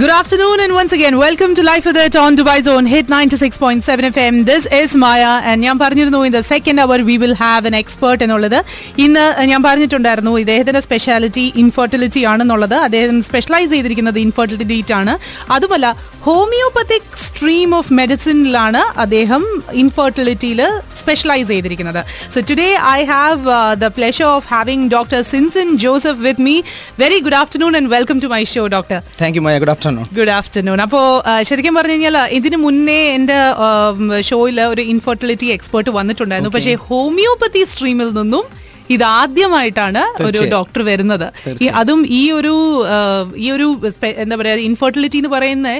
Good afternoon, and once again, welcome to Life with It on Dubai Zone Hit 96.7 FM. This is Maya, and ഞാൻ പറഞ്ഞിരുന്നു in the second hour we will have an expert എന്നുള്ളത്. ഇന്ന് ഞാൻ പറഞ്ഞിട്ടുണ്ടായിരുന്നു ഇദ്ദേഹത്തിന്റെ speciality infertility ആണെന്നുള്ളത്. അദ്ദേഹം specialise ചെയ്തിരിക്കുന്നത് ഇൻഫെർട്ടിലിറ്റി ആണ്. അതുമല്ല ഹോമിയോപ്പത്തിക് സ്ട്രീം ഓഫ് മെഡിസിനിലാണ് അദ്ദേഹം ഇൻഫെർട്ടിലിറ്റിയിൽ സ്പെഷ്യലൈസ് ചെയ്തിരിക്കുന്നത്. So today I have the pleasure of having doctor Sinson Joseph with me very good afternoon and welcome to my show doctor thank you my good afternoon good afternoon അപ്പോൾ ശരിക്കും പറഞ്ഞു കഴിഞ്ഞാൽ ഇതിനു മുന്നേ എന്റെ ഷോയിൽ ഒരു ഇൻഫെർട്ടിലിറ്റി എക്സ്പേർട്ട് വന്നിട്ടുണ്ടായിരുന്നു. പക്ഷേ ഹോമിയോപ്പതി സ്ട്രീമിൽ നിന്നും ഇതാദ്യമായിട്ടാണ് ഒരു ഡോക്ടർ വരുന്നത്. അതും ഈ ഒരു ഈ ഒരു എന്താ പറയാ ഇൻഫെർട്ടിലിറ്റി എന്ന് പറയുന്ന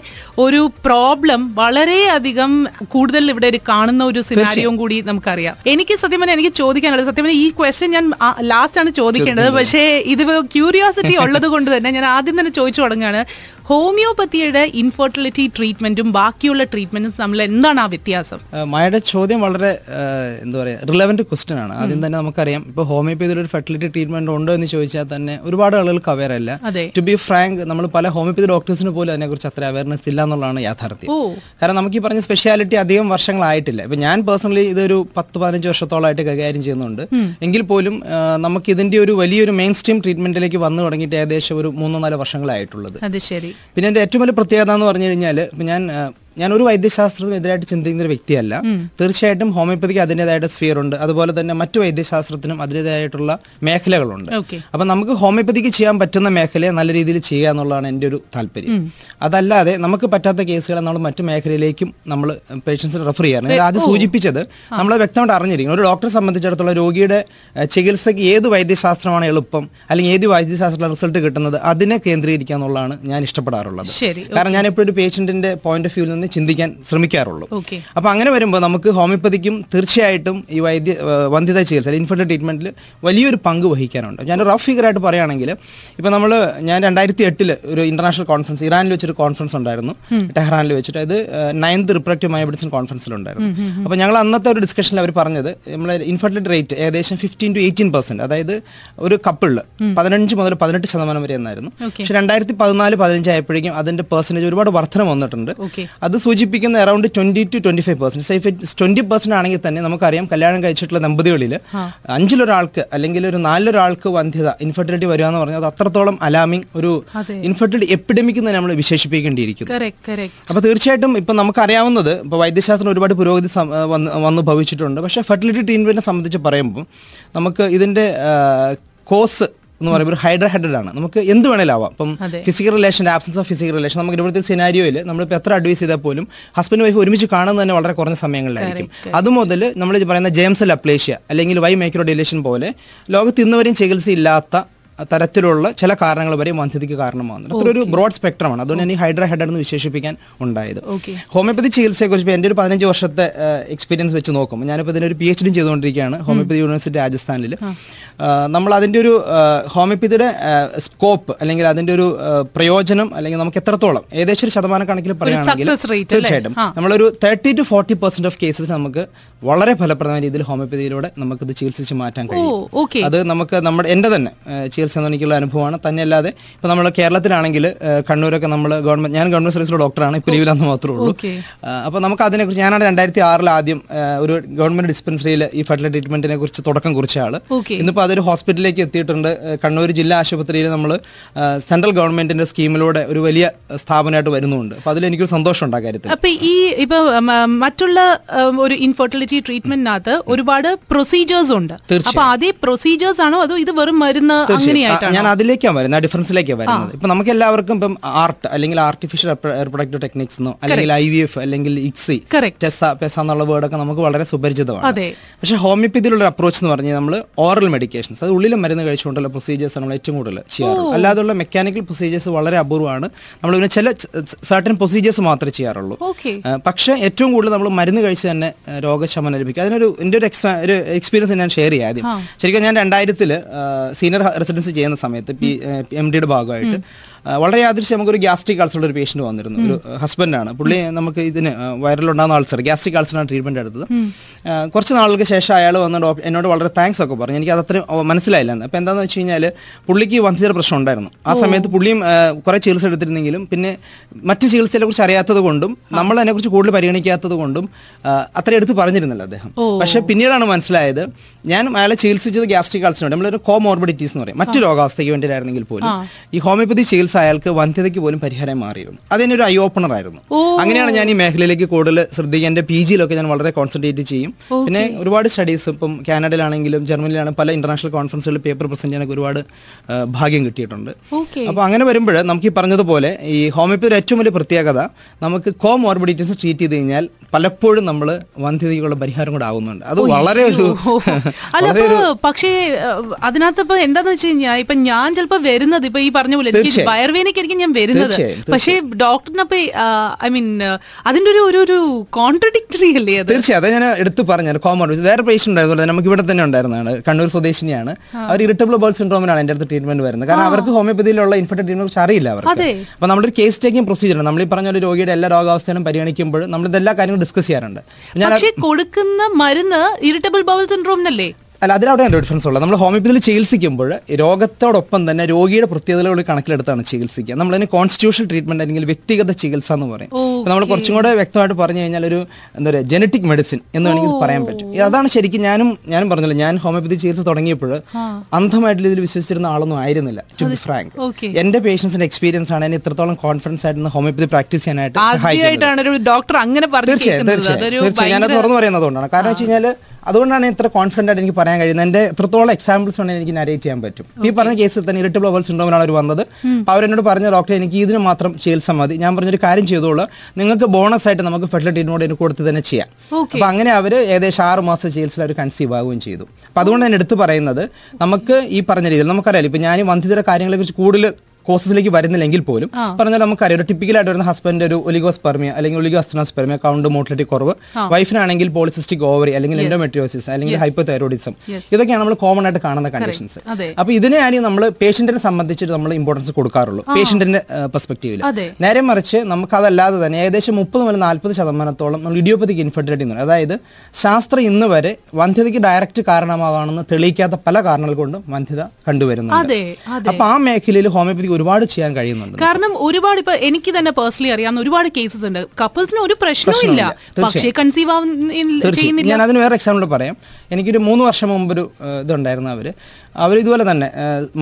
ഒരു പ്രോബ്ലം വളരെയധികം കൂടുതൽ ഇവിടെ ഒരു കാണുന്ന ഒരു സിനാരിയും കൂടി നമുക്കറിയാം. എനിക്ക് സത്യം പറഞ്ഞാൽ എനിക്ക് ചോദിക്കാനുള്ളത് സത്യം പറഞ്ഞാൽ ഈ ക്വസ്റ്റ്യൻ ഞാൻ ലാസ്റ്റ് ആണ് ചോദിക്കേണ്ടത്. പക്ഷേ ഇത് ക്യൂരിയോസിറ്റി ഉള്ളത് കൊണ്ട് തന്നെ ഞാൻ ആദ്യം തന്നെ ചോദിച്ചു തുടങ്ങുകയാണ്. ഹോമിയോപ്പത്തിയുടെ ഇൻഫെർട്ടിലിറ്റി ട്രീറ്റ്മെന്റും ബാക്കിയുള്ള ട്രീറ്റ്മെന്റും തമ്മിൽ എന്താണ് ആ വ്യത്യാസം? മായയുടെ ചോദ്യം വളരെ എന്താ പറയുക റിലവന്റ് ക്വസ്റ്റ്യൻ ആണ്. ആദ്യം തന്നെ നമുക്കറിയാം ഇപ്പോൾ ഹോമിയോപ്പതിയിൽ ഒരു ഫെർട്ടിലിറ്റി ട്രീറ്റ്മെന്റ് ഉണ്ടോ എന്ന് ചോദിച്ചാൽ തന്നെ ഒരുപാട് ആളുകൾക്ക് അവയർ അല്ല. ടു ബി ഫ്രാങ്ക് നമ്മൾ പല ഹോമിയോപ്പതി ഡോക്ടേഴ്സിന് പോലും അതിനെക്കുറിച്ച് അത്ര അവയർനെസ് ഇല്ല എന്നുള്ളതാണ് യാഥാർത്ഥ്യം. കാരണം നമുക്ക് ഈ പറഞ്ഞ സ്പെഷ്യാലിറ്റി അധികം വർഷങ്ങളായിട്ടില്ല. ഇപ്പൊ ഞാൻ പേഴ്സണലി ഇതൊരു പത്ത് പതിനഞ്ച് വർഷത്തോളമായിട്ട് കൈകാര്യം ചെയ്യുന്നുണ്ട്. എങ്കിൽ പോലും നമുക്ക് ഇതിന്റെ ഒരു വലിയൊരു മെയിൻ സ്ട്രീം ട്രീറ്റ്മെന്റിലേക്ക് വന്നു തുടങ്ങിയിട്ട് ഏകദേശം ഒരു മൂന്നോ നാലോ വർഷങ്ങളായിട്ടുള്ളത്. അത് ശരി. പിന്നെ എന്റെ ഏറ്റവും വലിയ പ്രത്യേകത എന്ന് പറഞ്ഞു കഴിഞ്ഞാൽ ഞാൻ ഞാൻ ഒരു വൈദ്യശാസ്ത്രത്തിനും എതിരായിട്ട് ചിന്തിക്കുന്ന ഒരു വ്യക്തിയല്ല. തീർച്ചയായിട്ടും ഹോമിയോപ്പതിക്ക് അതിന്റെതായിട്ട് സ്ഫിയർ ഉണ്ട് അതുപോലെ തന്നെ മറ്റു വൈദ്യശാസ്ത്രത്തിനും അതിന്റെതായിട്ടുള്ള മേഖലകളുണ്ട്. അപ്പം നമുക്ക് ഹോമിയോപ്പതിക്ക് ചെയ്യാൻ പറ്റുന്ന മേഖലയെ നല്ല രീതിയിൽ ചെയ്യുക എന്നുള്ളതാണ് എന്റെ ഒരു താല്പര്യം. അതല്ലാതെ നമുക്ക് പറ്റാത്ത കേസുകളെ നമ്മൾ മറ്റു മേഖലയിലേക്കും നമ്മൾ പേഷ്യൻസിനെ റെഫർ ചെയ്യാറുണ്ട് ഇത് ആദ്യം സൂചിപ്പിച്ചത് നമ്മൾ വ്യക്തമായിട്ട് അറിഞ്ഞിരിക്കും ഒരു ഡോക്ടറെ സംബന്ധിച്ചിടത്തോളം രോഗിയുടെ ചികിത്സയ്ക്ക് ഏത് വൈദ്യശാസ്ത്രമാണ് എളുപ്പം അല്ലെങ്കിൽ ഏത് വൈദ്യശാസ്ത്ര റിസൾട്ട് കിട്ടുന്നത് അതിനെ കേന്ദ്രീകരിക്കുക എന്നുള്ളതാണ് ഞാൻ ഇഷ്ടപ്പെടാറുള്ളത്. കാരണം ഞാൻ എപ്പോഴും ഒരു പേഷ്യന്റിന്റെ പോയിന്റ് ഓഫ് വ്യൂവിൽ നിന്ന് ചിന്തിക്കാൻ ശ്രമിക്കാറുള്ളൂ. അപ്പോൾ അപ്പൊ അങ്ങനെ വരുമ്പോൾ നമുക്ക് ഹോമിയോപ്പതിക്കും തീർച്ചയായിട്ടും ഈ വൈദ്യ വന്ധ്യത ചികിത്സ ഇൻഫെർട്ടൽ ട്രീറ്റ്മെന്റിൽ വലിയൊരു പങ്ക് വഹിക്കാനുണ്ട്. ഞാൻ റഫ് ഫിഗർ ആയിട്ട് പറയുകയാണെങ്കിൽ ഇപ്പൊ നമ്മൾ ഞാൻ രണ്ടായിരത്തി എട്ടിൽ ഒരു ഇന്റർനാഷണൽ കോൺഫറൻസ് ഇറാനിൽ വെച്ചൊരു കോൺഫറൻസ് ഉണ്ടായിരുന്നു. ടെഹ്റാനിൽ വെച്ചിട്ട്. അത് നയൻത് റിപ്രക്റ്റീവ് മയോബിഡിസൺ കോൺഫറൻസിലുണ്ടായിരുന്നു. അപ്പൊ ഞങ്ങൾ അന്നത്തെ ഒരു ഡിസ്കഷനിൽ അവർ പറഞ്ഞത് നമ്മൾ ഇൻഫെർട്ടിലിറ്റി റേറ്റ് ഏകദേശം ഫിഫ്റ്റീൻ ടു എയ്റ്റീൻ പെർസെന്റ് അതായത് ഒരു കപ്പിളിൽ പതിനഞ്ച് മുതൽ പതിനെട്ട് ശതമാനം വരെ എന്നായിരുന്നു. പക്ഷെ രണ്ടായിരത്തി പതിനാല് പതിനഞ്ച് ആയപ്പോഴേക്കും അതിന്റെ പെർസെന്റേജ് ഒരുപാട് വർധന വന്നിട്ടുണ്ട്. അത് സൂചിപ്പിക്കുന്ന around twenty to twenty five percent safe twenty percent ആണെങ്കിൽ തന്നെ നമുക്കറിയാം കല്യാണം കഴിച്ചിട്ടുള്ള ദമ്പതികളിൽ അഞ്ചിലൊരാൾക്ക് അല്ലെങ്കിൽ ഒരു നാലിലൊരാൾക്ക് വന്ധ്യത ഇൻഫെർട്ടിലിറ്റി വരിക എന്ന് പറഞ്ഞാൽ അത് അത്രത്തോളം അലാമിങ് ഒരു. ഇൻഫെർട്ടിലിറ്റി എപ്പിഡമിക് എന്ന് നമ്മൾ വിശേഷിപ്പിക്കേണ്ടിയിരിക്കുന്നു. അപ്പൊ തീർച്ചയായിട്ടും ഇപ്പൊ നമുക്കറിയാവുന്നത് ഇപ്പൊ വൈദ്യശാസ്ത്രം ഒരുപാട് പുരോഗതി വന്നു ഭവിച്ചിട്ടുണ്ട്. പക്ഷേ ഫെർട്ടിലിറ്റി ട്രീറ്റ്മെന്റിനെ സംബന്ധിച്ച് പറയുമ്പോൾ നമുക്ക് ഇതിന്റെ കോസ് എന്ന് പറയുമ്പോൾ ഒരു ഹൈഡ്ര ഹെഡഡ് ആണ് നമുക്ക് എന്ത് വേണേലും ആവാം ഇപ്പം. Physical relation absence of physical relation നമുക്ക് ഇവിടുത്തെ സിനാരിയോയിൽ നമ്മളിപ്പോൾ എത്ര അഡ്വൈസ് ചെയ്താൽ പോലും ഹസ്ബൻഡ് വൈഫ് ഒരുമിച്ച് കാണുന്നത് തന്നെ വളരെ കുറഞ്ഞ സമയങ്ങളിലായിരിക്കും. അതുമുതൽ നമ്മൾ പറയുന്ന ജെയിംസ് അപ്ലേഷ്യ അല്ലെങ്കിൽ വൈ മൈക്രോ ഡിലേഷൻ പോലെ ലോകത്ത് ഇന്നുവരെയും ചികിത്സയില്ലാത്ത തരത്തിലുള്ള ചില കാരണങ്ങൾ വരെ വന്ധ്യതയ്ക്ക് കാരണമാകുന്നുണ്ട് അത്ര ഒരു ബ്രോഡ് സ്പെക്ട്രമാണ് അതുകൊണ്ട് തന്നെ ഹൈഡ്രാ ഹെഡ് എന്ന് വിശേഷിപ്പിക്കാൻ ഉണ്ടായത്. ഹോമിയോപ്പതി ചികിത്സയെക്കുറിച്ച് എന്റെ ഒരു പതിനഞ്ച് വർഷത്തെ എക്സ്പീരിയൻസ് വെച്ച് നോക്കും ഞാനിപ്പോൾ ഇതിനൊരു പി എച്ച് ഡി ചെയ്തുകൊണ്ടിരിക്കുകയാണ് ഹോമിയോപ്പതി യൂണിവേഴ്സിറ്റി രാജസ്ഥാനിൽ നമ്മൾ അതിന്റെ ഒരു ഹോമിയോപ്പതിയുടെ സ്കോപ്പ് അല്ലെങ്കിൽ അതിന്റെ ഒരു പ്രയോജനം അല്ലെങ്കിൽ നമുക്ക് എത്രത്തോളം ഏകദേശം ഒരു ശതമാനം കണക്കിൽ പറയുകയാണെങ്കിൽ? തീർച്ചയായിട്ടും. നമ്മളൊരു thirty to forty percent of cases നമുക്ക് വളരെ ഫലപ്രദമായ രീതിയിൽ ഹോമിയോപ്പതിയിലൂടെ നമുക്കിത് ചികിത്സിച്ച് മാറ്റാൻ കഴിയും. അത് നമുക്ക് നമ്മുടെ എന്റെ തന്നെ ചികിത്സ എന്ന് എനിക്കുള്ള അനുഭവമാണ്. തന്നെയല്ലാതെ ഇപ്പം നമ്മൾ കേരളത്തിലാണെങ്കിൽ കണ്ണൂരൊക്കെ നമ്മൾ ഗവൺമെന്റ് ഞാൻ ഗവൺമെന്റ് സർവീസിലെ ഡോക്ടറാണ് ഇപ്പോൾ ലീവിലാന്ന് മാത്രമേ ഉള്ളൂ. അപ്പോൾ നമുക്ക് അതിനെക്കുറിച്ച് ഞാനാണ് രണ്ടായിരത്തി ആറിൽ ആദ്യം ഒരു ഗവൺമെന്റ് ഡിസ്പെൻസറിയിൽ ഈ ഫെർട്ടിലിറ്റി ട്രീറ്റ്മെന്റിനെ കുറിച്ച് തുടക്കം കുറിച്ച ആൾ ഇന്നിപ്പോൾ അതൊരു ഹോസ്പിറ്റലിലേക്ക് എത്തിയിട്ടുണ്ട്. കണ്ണൂർ ജില്ലാ ആശുപത്രിയിൽ നമ്മൾ സെൻട്രൽ ഗവൺമെന്റിന്റെ സ്കീമിലൂടെ ഒരു വലിയ സ്ഥാപനമായിട്ട് വരുന്നുണ്ട്. അപ്പോൾ അതിൽ എനിക്കൊരു സന്തോഷമുണ്ട് ആ കാര്യത്തിൽ. അപ്പോൾ ഈ ഇപ്പോൾ മറ്റുള്ള ഒരു ഇൻഫെർട്ടിലിറ്റി ട്രീറ്റ്മെന്റിനകത്ത് ഒരുപാട് പ്രൊസീജിയേഴ്സ് ഉണ്ട്. അപ്പോൾ അതേ പ്രൊസീജിയേഴ്സ് ആണോ അതോ ഇത് വെറും മരുന്ന് തീർച്ചയായും. ഞാൻ അതിലേക്കാണ് വരുന്നത് ആ ഡിഫറൻസിലേക്കാണ് വരുന്നത്. ഇപ്പൊ നമുക്ക് എല്ലാവർക്കും ഇപ്പം ആർട്ട് അല്ലെങ്കിൽ ആർട്ടിഫിഷ്യൽ റിപ്രൊഡക്റ്റീവ് ടെക്നിക്സ് എന്നോ അല്ലെങ്കിൽ ഐ വി എഫ് അല്ലെങ്കിൽ ഇക്സി ടെസ പെസ എന്നുള്ള വേർഡൊക്കെ നമുക്ക് വളരെ സുപരിചിതമാണ്. പക്ഷെ ഹോമിയോപ്പതിയിലുള്ള അപ്രോച്ച് എന്ന് പറഞ്ഞാൽ നമ്മൾ ഓറൽ മെഡിക്കേഷൻസ് അത് ഉള്ളിലും മരുന്ന് കഴിച്ചുകൊണ്ടുള്ള പ്രൊസീജിയേഴ്സ് നമ്മൾ ഏറ്റവും കൂടുതൽ ചെയ്യാറുള്ളൂ അല്ലാതെയുള്ള മെക്കാനിക്കൽ പ്രൊസീജിയേഴ്സ് വളരെ അപൂർവമാണ്. നമ്മൾ പിന്നെ ചില സർട്ടൻ പ്രൊസീജിയേഴ്സ് മാത്രമേ ചെയ്യാറുള്ളൂ. പക്ഷേ ഏറ്റവും കൂടുതൽ നമ്മൾ മരുന്ന് കഴിച്ച് തന്നെ രോഗശമനം ലഭിക്കും. അതിനൊരു എന്റെ ഒരു എക്സ്പീരിയൻസ് ഞാൻ ഷെയർ ചെയ്യാം ആദ്യം. ശരിക്കും ഞാൻ രണ്ടായിരത്തിൽ സീനിയർ റെസിഡൻസി ചെയ്യുന്ന സമയത്ത് എം ഡിയുടെ ഭാഗമായിട്ട് വളരെ യാദൃശ്യം നമുക്കൊരു ഗ്യാസ്ട്രിക് അൾസറുള്ള ഒരു പേഷ്യന്റ് വന്നിരുന്നു. ഒരു ഹസ്ബൻഡാണ് പുള്ളി നമുക്ക് ഇതിന് വയറിലുണ്ടാകുന്ന അൾസർ ഗ്യാസ്ട്രിക് അൾസറാണ് ട്രീറ്റ്മെന്റ് എടുത്തത്. കുറച്ച് നാളുകൾക്ക് ശേഷം അയാൾ വന്ന് ഡോക്ടർ എന്നോട് വളരെ താങ്ക്സ് ഒക്കെ പറഞ്ഞു. എനിക്ക് അതത്രയും മനസ്സിലായില്ല അപ്പം അപ്പോൾ എന്താണെന്ന് വെച്ച് കഴിഞ്ഞാൽ പുള്ളിക്ക് വന്ധ്യതയുടെ പ്രശ്നം ഉണ്ടായിരുന്നു. ആ സമയത്ത് പുള്ളിയും കുറേ ചികിത്സ എടുത്തിരുന്നെങ്കിലും പിന്നെ മറ്റ് ചികിത്സയെ കുറിച്ച് അറിയാത്തത് കൊണ്ടും നമ്മൾ അതിനെക്കുറിച്ച് കൂടുതൽ പരിഗണിക്കാത്തത് കൊണ്ടും അത്ര എടുത്ത് പറഞ്ഞിരുന്നില്ല അദ്ദേഹം. പക്ഷെ പിന്നീടാണ് മനസ്സിലായത് ഞാൻ അയാളെ ചികിത്സിച്ചത് ഗ്യാസ്ട്രിക് അൾസറിനുണ്ട് നമ്മളൊരു കോമോർബിഡിറ്റീസ് എന്ന് പറയും. മറ്റു രോഗാവസ്ഥയ്ക്ക് വേണ്ടിയിട്ടായിരുന്നെങ്കിൽ പോലും ഈ ഹോമിയോപ്പതി ചികിത്സ അയാൾക്ക് വന്ധ്യതയ്ക്ക് പോലും പരിഹാരം മാറിയിരുന്നു. അതിനൊരു ഐ ഓപ്പണർ ആയിരുന്നു. അങ്ങനെയാണ് ഞാൻ ഈ മേഖലയിലേക്ക് കൂടുതൽ ശ്രദ്ധിക്കുക എന്റെ പി ജിയിലൊക്കെ ഞാൻ വളരെ കോൺസെൻട്രേറ്റ് ചെയ്യും. പിന്നെ ഒരുപാട് സ്റ്റഡീസ് ഇപ്പം കാനഡയിലാണെങ്കിലും ജർമ്മനിയിലാണ് പല ഇന്റർനാഷണൽ കോൺഫറൻസുകളിൽ പേപ്പർ പ്രസന്റ് ചെയ്യാനൊക്കെ ഒരുപാട് ഭാഗ്യം കിട്ടിയിട്ടുണ്ട്. അപ്പോൾ അങ്ങനെ വരുമ്പോൾ നമുക്ക് ഈ പറഞ്ഞതുപോലെ ഈ ഹോമിയോപ്പതിയുടെ ഏറ്റവും വലിയ പ്രത്യേകത നമുക്ക് കോമോർബിഡിറ്റീസ് ട്രീറ്റ് ചെയ്ത് കഴിഞ്ഞാൽ പലപ്പോഴും നമ്മൾ വന്ധ്യതയ്ക്കുള്ള പരിഹാരം കൂടെ ആകുന്നുണ്ട് അത് വളരെ ഒരു അല്ല പക്ഷേ അതിനകത്ത് ഇപ്പൊ എന്താന്ന് വെച്ച് കഴിഞ്ഞാൽ ഇപ്പൊ ഞാൻ ചിലപ്പോ വരുന്നത് ഇപ്പൊ ഈ പറഞ്ഞ പോലെ എനിക്ക്. വയർവേനയ്ക്കായിരിക്കും ഞാൻ വരുന്നത്. പക്ഷേ ഡോക്ടറിനപ്പൊ ഐ മീൻ അതിന്റെ ഒരു ഒരു കോൺട്രഡിക്ടറി അല്ലേ തീർച്ചയായും. അതെ ഞാൻ എടുത്തു പറഞ്ഞു കോമൺ വേറെ പേഷ്യന്റ് ഉണ്ടായിരുന്നു നമുക്ക് ഇവിടെ തന്നെ ഉണ്ടായിരുന്നതാണ് കണ്ണൂർ സ്വദേശിനിയാണ്. അവർ ഇറിറ്റബിൾ ബോൾ സിൻഡ്രോമിനാണ് എന്റെ അടുത്ത് ട്രീറ്റ്മെന്റ് വരുന്നത്. കാരണം അവർക്ക് ഹോമിയോപ്പതിയിലുള്ള ഇൻഫെക്ഷൻ ട്രീറ്റ്മെന്റ് കുറിച്ച് അറിയില്ല അവർക്ക്. അപ്പൊ നമ്മുടെ ഒരു കേസ് ടേക്കിംഗ് പ്രൊസീജിയർ നമ്മൾ ഈ പറഞ്ഞ ഒരു രോഗിയുടെ എല്ലാ രോഗാവസ്ഥയും പരിഗണിക്കുമ്പോൾ നമ്മൾ ഇതെല്ലാ കാര്യങ്ങളും ഡിസ്കസ് ചെയ്യാറുണ്ട്. പക്ഷേ കൊടുക്കുന്ന മരുന്ന് ഇറിറ്റബിൾ ബൗൾ സിൻഡ്രോമിനല്ലേ? അല്ല അതിലവിടെയാണ് ഡിഫറൻസ് ഉള്ളത് നമ്മൾ ഹോമിയോപ്പതിയിൽ ചികിത്സിക്കുമ്പോൾ രോഗത്തോടൊപ്പം തന്നെ രോഗിയുടെ പ്രത്യേകതകൾ കണക്കിലെടുത്താണ് ചികിത്സിക്കുക. നമ്മളതിന് കോൺസ്റ്റിറ്റ്യൂഷണൽ ട്രീറ്റ്മെന്റ് അല്ലെങ്കിൽ വ്യക്തിഗത ചികിത്സ എന്ന് പറയും. നമ്മൾ കുറച്ചും കൂടെ വ്യക്തമായിട്ട് പറഞ്ഞു കഴിഞ്ഞാൽ ഒരു എന്താ പറയുക ജനറ്റിക് മെഡിസിൻ എന്ന് വേണമെങ്കിൽ പറയാൻ പറ്റും. അതാണ് ശരിക്കും ഞാനും ഞാനും പറഞ്ഞില്ല ഞാൻ ഹോമിയോപ്പതി ചികിത്സ തുടങ്ങിയപ്പോൾ അന്ധമായിട്ട് ഇതിൽ വിശ്വസിച്ചിരുന്ന ആളൊന്നും ആയിരുന്നില്ല ടു ബി ഫ്രാങ്ക്. എന്റെ പേഷ്യൻസിന്റെ എക്സ്പീരിയൻസ് ആണ് എന്നെ ഇത്രത്തോളം കോൺഫിഡൻസ് ആയിട്ട് ഹോമിയോപ്പതി പ്രാക്ടീസ് ചെയ്യാനായിട്ട് തീർച്ചയായും. തീർച്ചയായും തീർച്ചയായും. ഞാനത് തുറന്നു പറയുന്നതുകൊണ്ടാണ് കാരണം വെച്ച് കഴിഞ്ഞാൽ അതുകൊണ്ടാണ് ഇത്ര കോൺഫിഡന്റ് ആയിട്ട് എനിക്ക് പറയാൻ കഴിയുന്നത്. എന്റെ എത്രത്തോളം എക്സാമ്പിൾസ് വേണമെങ്കിൽ എനിക്ക് നരേറ്റ് ചെയ്യാൻ പറ്റും. ഈ പറഞ്ഞ കേസിൽ തന്നെ ഇരട്ടബിൾ ഓവൽ സിൻഡ്രോമിലാണ് അവർ വന്നത്. അപ്പോൾ അവരെന്നോട് പറഞ്ഞ ഡോക്ടർ എനിക്ക് ഇതിന് മാത്രം ചികിത്സ മതി. ഞാൻ പറഞ്ഞൊരു കാര്യം ചെയ്തോളൂ. നിങ്ങൾക്ക് ബോണസ് ആയിട്ട് നമുക്ക് ഫെർട്ടിലിറ്റി ട്രീറ്റ്മെന്റ് എനിക്ക് കൊടുത്ത് തന്നെ ചെയ്യാം. അപ്പം അങ്ങനെ അവർ ഏകദേശം ആറ് മാസം ചികിത്സയിൽ അവർ കൺസീവ് ആവുകയും ചെയ്തു. അപ്പം അതുകൊണ്ട് ഞാൻ എടുത്തു പറയുന്നത് നമുക്ക് ഈ പറഞ്ഞ രീതിയിൽ നമുക്കറിയാലോ ഇപ്പം ഞാൻ വന്ധിതരുടെ കാര്യങ്ങളെക്കുറിച്ച് കാര്യങ്ങളെ കൂടുതൽ കോഴ്സസിലേക്ക് വരുന്നില്ലെങ്കിൽ പോലും പറഞ്ഞാൽ നമുക്കറിയാം ഒരു ടിപ്പിക്കലായിട്ട് വരുന്ന ഹസ്ബൻഡ് ഒരു ഒലിഗോസ്പെർമിയ അല്ലെങ്കിൽ ഒലിഗോസ്തനോസ്പെർമിയ കൗണ്ട് മോട്ടിലിറ്റി കുറവ്. വൈഫിനാണെങ്കിൽ പോളിസിസ്റ്റിക് ഓവറി അല്ലെങ്കിൽ എൻഡോമെട്രിയോസിസ് അല്ലെങ്കിൽ ഹൈപ്പോതൈറോയിഡിസം ഇതൊക്കെയാണ് നമ്മൾ കോമൺ ആയിട്ട് കാണുന്ന കണ്ടീഷൻസ്. അപ്പൊ ഇതിനെയാണ് നമ്മൾ പേഷ്യന്റിനെ സംബന്ധിച്ചിട്ട് നമ്മൾ ഇമ്പോർട്ടൻസ് കൊടുക്കാറുള്ളൂ പേഷ്യന്റിന്റെ പെർസ്പെക്റ്റീവിൽ നേരെ മറിച്ച് നമുക്ക് അതല്ലാതെ തന്നെ ഏകദേശം മുപ്പത് മുതൽ നാൽപ്പത് ശതമാനത്തോളം നമ്മൾ ഇഡിയോപ്പതിക് ഇൻഫെർട്ടിലിറ്റി എന്ന് പറയുന്നത് അതായത് ശാസ്ത്രം ഇന്ന് വരെ വന്ധ്യതയ്ക്ക് ഡയറക്റ്റ് കാരണമാകാണെന്ന് തെളിയിക്കാത്ത പല കാരണങ്ങൾ കൊണ്ടും വന്ധ്യത കണ്ടുവരുന്നുണ്ട്. അപ്പൊ ആ മേഖലയിൽ ഹോമിയോപ്പതിക്ക് ഒരുപാട് ചെയ്യാൻ കഴിയുന്നുണ്ട്. കാരണം ഒരുപാട് ഇപ്പൊ എനിക്ക് തന്നെ പേഴ്സണലി അറിയാവുന്ന ഒരുപാട് കേസസ് ഉണ്ട്. കപ്പിൾസിന് ഒരു പ്രശ്നമില്ല പക്ഷേ കൺസീവ് ആവുന്ന ഞാൻ അതിന് വേറെ എക്സാമ്പിൾ പറയാം. എനിക്കൊരു മൂന്ന് വർഷം മുമ്പ് ഒരു ഇതുണ്ടായിരുന്നു അവർ. അവർ ഇതുപോലെ തന്നെ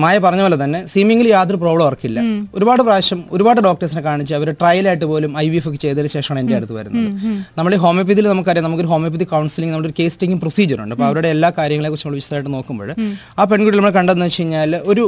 മായ പറഞ്ഞ പോലെ തന്നെ സീമിംഗ്ലി യാതൊരു പ്രോബ്ലം അവർക്കില്ല ഒരുപാട് പ്രാവശ്യം ഒരുപാട് ഡോക്ടേഴ്സിനെ കാണിച്ച് അവർ ട്രയലായിട്ട് പോലും ഐ വി എഫ് ഒക്കെ ചെയ്തതിന് ശേഷമാണ് എന്റെ അടുത്ത് വരുന്നത്. നമ്മൾ ഈ ഹോമിയോപ്പതിയിൽ നമുക്കറിയാം നമുക്കൊരു ഹോമിയോപ്പതി കൗൺസിലിംഗ് നമ്മുടെ ഒരു കേസ് ടേക്കിംഗ് പ്രൊസീജിയർ ഉണ്ട്. അപ്പോൾ അവരുടെ എല്ലാ കാര്യങ്ങളെ കുറിച്ച് നമ്മൾ വിശദമായിട്ട് നോക്കുമ്പോൾ ആ പെൺകുട്ടി നമ്മൾ കണ്ടതെന്ന് വെച്ച് കഴിഞ്ഞാൽ ഒരു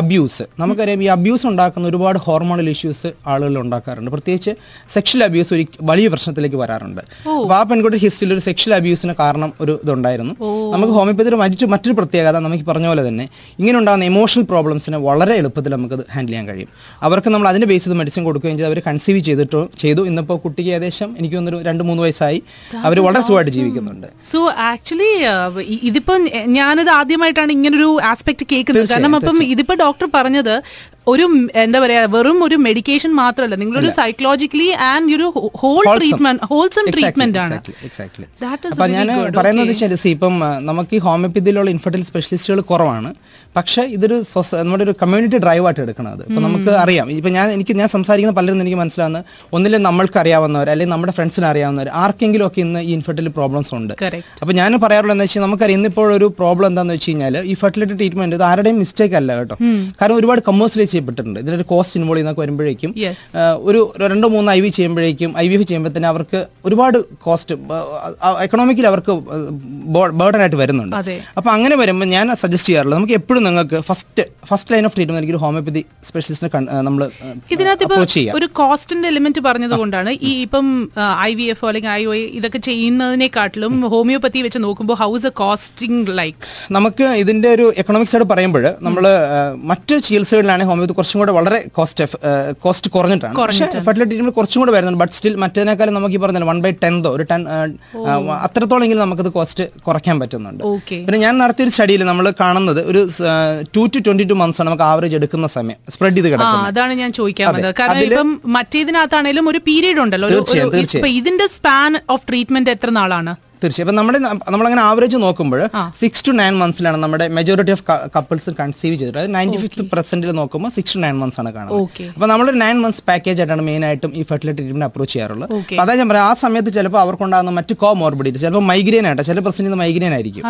അബ്യൂസ് നമുക്കറിയാം ഈ അബ്യൂസ് ഉണ്ടാക്കുന്ന ഒരുപാട് ഹോർമോണൽ ഇഷ്യൂസ് ആളുകളിൽ ഉണ്ടാക്കാറുണ്ട്. പ്രത്യേകിച്ച് സെക്ഷൽ അബ്യൂസ് ഒരു വലിയ പ്രശ്നത്തിലേക്ക് വരാറുണ്ട്. അപ്പോൾ ആ പെൺകുട്ടി ഹിസ്റ്ററിയിൽ ഒരു സെക്ഷൽ അബ്യൂസിന് കാരണം ഒരു ഇതുണ്ടായിരുന്നു. നമുക്ക് ഹോമിയോപ്പതിയുടെ മറ്റു മറ്റൊരു പ്രത്യേകത നമുക്ക് പറഞ്ഞ പോലെ തന്നെ ഇങ്ങനെ ഉണ്ടാകുന്ന ഇമോഷണൽ പ്രോബ്ലംസിനെ വളരെ എളുപ്പത്തിൽ നമുക്കത് ഹാൻഡിൽ ചെയ്യാൻ കഴിയും. അവർക്ക് നമ്മൾ അതിന്റെ ബേസിൽ മെഡിസിൻ കൊടുക്കുകയും ചെയ്ത്. അവർ കൺസീവ് ചെയ്തിട്ടോ ചെയ്തു. ഇന്നിപ്പോൾ കുട്ടിക്ക് ഏകദേശം എനിക്ക് തോന്നുന്നു രണ്ട് മൂന്ന് വയസ്സായി. അവർ വളരെ സുഖമായിട്ട് ജീവിക്കുന്നുണ്ട്. സോ ആക്ച്വലി ഇതിപ്പോൾ ഞാനത് ഞാനിത് ആദ്യമായിട്ടാണ് ഇങ്ങനൊരു ആസ്പെക്ട് കേൾക്കുന്നത്. കാരണം അപ്പം ഇതിപ്പോൾ ഡോക്ടർ പറഞ്ഞത് ഒരു എന്താ പറയാ വെറും ഒരു മെഡിക്കേഷൻ മാത്രമല്ല. നിങ്ങളൊരു സൈക്കോളജിക്കലി ആൻഡ് ഒരു ഹോൾ ട്രീറ്റ്മെന്റ് ഹോൾസം ട്രീറ്റ്മെന്റ് ആണ്. ഞാൻ പറയുന്നത് ഇപ്പം നമുക്ക് ഈ ഹോമിയോപ്പതിയിലുള്ള ഇൻഫെർട്ടിൽ സ്പെഷ്യലിസ്റ്റുകൾ കുറവാണ്. പക്ഷേ ഇതൊരു സൊസ- നമ്മുടെ ഒരു കമ്മ്യൂണിറ്റി ഡ്രൈവായിട്ട് എടുക്കണത് ഇപ്പൊ നമുക്ക് അറിയാം. ഇപ്പൊ ഞാൻ എനിക്ക് ഞാൻ സംസാരിക്കുന്ന പലരും എനിക്ക് മനസ്സിലാവുന്ന ഒന്നിലും നമ്മൾക്ക് അറിയാവുന്നവർ അല്ലെങ്കിൽ നമ്മുടെ ഫ്രണ്ട്സിന് അറിയാവുന്നവർ ആർക്കെങ്കിലും ഒക്കെ ഇന്ന് ഈ ഇൻഫെർട്ടിൽ പ്രോബ്ലംസ് ഉണ്ട്. അപ്പം ഞാൻ പറയാറുള്ളത് എന്താ വെച്ചാൽ നമുക്കറിയാം ഇന്നിപ്പോൾ ഒരു പ്രോബ്ലം എന്താണെന്ന് വെച്ച് കഴിഞ്ഞാൽ ഈ ഫെർട്ടിലിറ്റി ട്രീറ്റ്മെന്റ് ഇത് ആരുടെയും മിസ്റ്റേക്ക് അല്ല കേട്ടോ. കാരണം ഒരുപാട് കമേഴ്സ്യലൈസ് ചെയ്യപ്പെട്ടിട്ടുണ്ട്. ഇതിലൊരു കോസ്റ്റ് ഇൻവോൾവ് ചെയ്യുന്നൊക്കെ വരുമ്പോഴേക്കും ഒരു രണ്ടോ മൂന്നോ ഐ വി ചെയ്യുമ്പോഴേക്കും ഐ വി എഫ് ചെയ്യുമ്പോൾ തന്നെ അവർക്ക് ഒരുപാട് കോസ്റ്റ് എക്കണോമിക്കലി അവർക്ക് ബേർഡൻ ആയിട്ട് വരുന്നുണ്ട്. അപ്പം അപ്പൊ അങ്ങനെ വരുമ്പോൾ ഞാൻ സജസ്റ്റ് ചെയ്യാറുള്ളത് നമുക്ക് എപ്പോഴും നിങ്ങൾക്ക് first first line of treatment എനിക്ക് ഒരു ഹോമിയോപ്പതി സ്പെഷ്യലിസ്റ്റിനെ നമ്മൾ ഇതിനകത്ത് ഒരു കോസ്റ്റിന്റെ എലിമെന്റ് പറഞ്ഞത് കൊണ്ടാണ് ഈ ഇപ്പം ഐ വി എഫ് അല്ലെങ്കിൽ ഐ ഒ ഇതൊക്കെ ചെയ്യുന്നതിനെക്കാട്ടിലും ഹോമിയോപ്പതി വെച്ച് നോക്കുമ്പോൾ ഹൗസ് എ കോസ്റ്റിംഗ് ലൈക്ക് നമുക്ക് ഇതിന്റെ ഒരു എക്കണോമിക്സ് ആയിട്ട് പറയുമ്പോൾ നമ്മൾ മറ്റ് ചികിത്സകളിലാണെങ്കിൽ ഹോമിയോപ്പതി കുറച്ചും കൂടെ വളരെ കോസ്റ്റ് കോസ്റ്റ് കുറഞ്ഞിട്ടാണ്. പക്ഷേ ഫെർട്ടിലിറ്റി ട്രീറ്റ്മെന്റ് കുറച്ചും കൂടെ വരുന്നുണ്ട്. ബട്ട് സ്റ്റിൽ മറ്റേതിനേക്കാളും നമുക്ക് ഈ പറഞ്ഞാൽ വൺ ബൈ ടെൻതോ ഒരു ടെൻ അത്രത്തോളെങ്കിലും നമുക്കത് കോസ്റ്റ് കുറയ്ക്കാൻ പറ്റുന്നുണ്ട്. പിന്നെ ഞാൻ നടത്തിയൊരു സ്റ്റഡിയിൽ നമ്മൾ കാണുന്നത് ഒരു two to twenty two months ആണ് നമുക്ക് ആവറേജ് എടുക്കുന്ന സമയം. സ്പ്രെഡ് ചെയ്ത് കിടക്കുന്നത് അതാണ് ഞാൻ ചോദിക്കാൻ. വന്നത് കാരണം ഇപ്പം മറ്റേതിനകത്താണേലും ഒരു പീരീഡ് ഉണ്ടല്ലോ. ഇതിന്റെ സ്പാൻ ഓഫ് ട്രീറ്റ്മെന്റ് എത്ര നാളാണ്? തീർച്ചയായും. അപ്പം നമ്മുടെ നമ്മളങ്ങനെ ആവറേജ് നോക്കുമ്പോൾ സിക്സ് ടു നയൻ മന്ത്സിലാണ് നമ്മുടെ മെജോറിറ്റി ഓഫ് കപ്പിൾസ് കൺസീവ് ചെയ്തിട്ട് അത് നയന്റി ഫിഫ്ത് പെർസെന്റിൽ നോക്കുമ്പോൾ സിക്സ് ടു നയൻ മന്ത്സ് ആണ് കാണുന്നത്. അപ്പോൾ നമ്മൾ നമ്മളൊരു നയൻ മന്ത്സ് പാക്കേജ് ആയിട്ടാണ് മെയിൻ ആയിട്ടും ഈ ഫെർട്ടിലിറ്റി ട്രീറ്റ്മെന്റ് അപ്രോച്ച് ചെയ്യാറുള്ളത്. Okay. അപ്പൊ അതാ ഞാൻ പറയാം ആ സമയത്ത് ചിലപ്പോൾ അവർക്കുണ്ടാകുന്ന മറ്റ് കോ മോർബിഡിറ്റി ചിലപ്പോൾ മൈഗ്രെയിൻ ആയിട്ട് ചില പ്രശ്നം മൈഗ്രെയിൻ ആയിരിക്കും.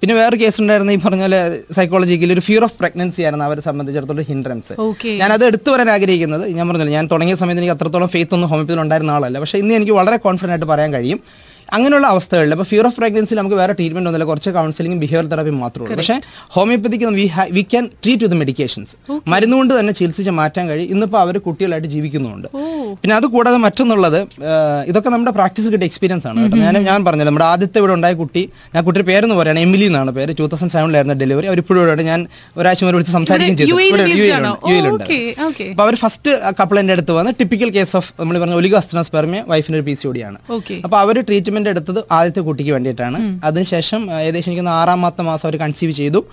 പിന്നെ വേറെ കേസ് ഉണ്ടായിരുന്ന ഈ പറഞ്ഞ പോലെ സൈക്കോളജിക്കൽ ഒരു ഫിയർ ഓഫ് പ്രഗ്നൻസി ആയിരുന്നു അവരെ സംബന്ധിച്ചിടത്തോളം ഹിൻഡ്രൻസ് ഞാനത് ഞാൻ അത് എടുത്തു വരാൻ ആഗ്രഹിക്കുന്നത് ഞാൻ പറഞ്ഞില്ല ഞാൻ തുടങ്ങിയ സമയത്ത് എനിക്ക് അത്രത്തോളം ഫെയ്ത്ത് ഒന്നും ഹോമിയോപ്പതിൽ ഉണ്ടായിരുന്ന ആളല്ല. പക്ഷേ ഇന്ന് എനിക്ക് വളരെ കോൺഫിഡന്റ് ആയിട്ട് പറയാൻ കഴിയും. അങ്ങനെയുള്ള അവസ്ഥകളിൽ അപ്പോൾ ഫിയർ ഓഫ് പ്രഗ്നൻസിൽ നമുക്ക് വേറെ ട്രീറ്റ്മെന്റ് ഒന്നുമില്ല. കുറച്ച് കൗൺസിലിംഗ് ബിഹേവിയർ തെറാപ്പി മാത്രമേ ഉള്ളൂ. പക്ഷേ homoeopathic we we can treat with medications മരുന്നുകൊണ്ട് തന്നെ ചികിത്സിച്ച് മാറ്റാൻ കഴിയും. ഇന്നിപ്പോൾ അവർ കുട്ടികളായിട്ട് ജീവിക്കുന്നുണ്ട് പിന്നെ അത് കൂടാതെ മറ്റൊന്നുള്ളത് ഇതൊക്കെ നമ്മുടെ പ്രാക്ടീസ് കിട്ടിയ എക്സ്പീരിയൻസ് ആണ് കേട്ടോ. ഞാൻ ഞാൻ പറഞ്ഞത് നമ്മുടെ ആദ്യത്തെ ഇവിടെ ഉണ്ടായ കുട്ടി ഞാൻ കുട്ടിയുടെ പേരെന്ന് പറയാണ് എമിലി എന്നാണ് പേര്. ടൂ തൗസൻഡ് സെവനിലായിരുന്നു ഡെലിവറി അവർ ഇപ്പോഴും ഇവിടെ ഞാൻ ഒരാഴ്ച മുതൽ വിളിച്ച് സംസാരിക്കുകയും ചെയ്തു. ഇവിടെ യു എയിലുണ്ട് ഓക്കെ അവർ ഫസ്റ്റ് കപ്പിൾ എന്റെ അടുത്ത് വന്ന് ടിപ്പിക്കൽ കേസ് ഓഫ് നമ്മൾ പറഞ്ഞ ഒലിഗോസ്തനസ്പെർമിയ വൈഫിന്റെ ഒരു പി സി ആണ് അപ്പോൾ അപ്പൊ അവർ ട്രീറ്റ്മെന്റ് എടുത്തത് ആദ്യത്തെ കുട്ടിക്ക് വേണ്ടിയിട്ടാണ്. അതിനുശേഷം ഏകദേശം എനിക്ക് ആറാം ആറാമത്തെ മാസം അവർ കൺസീവ് ചെയ്തു.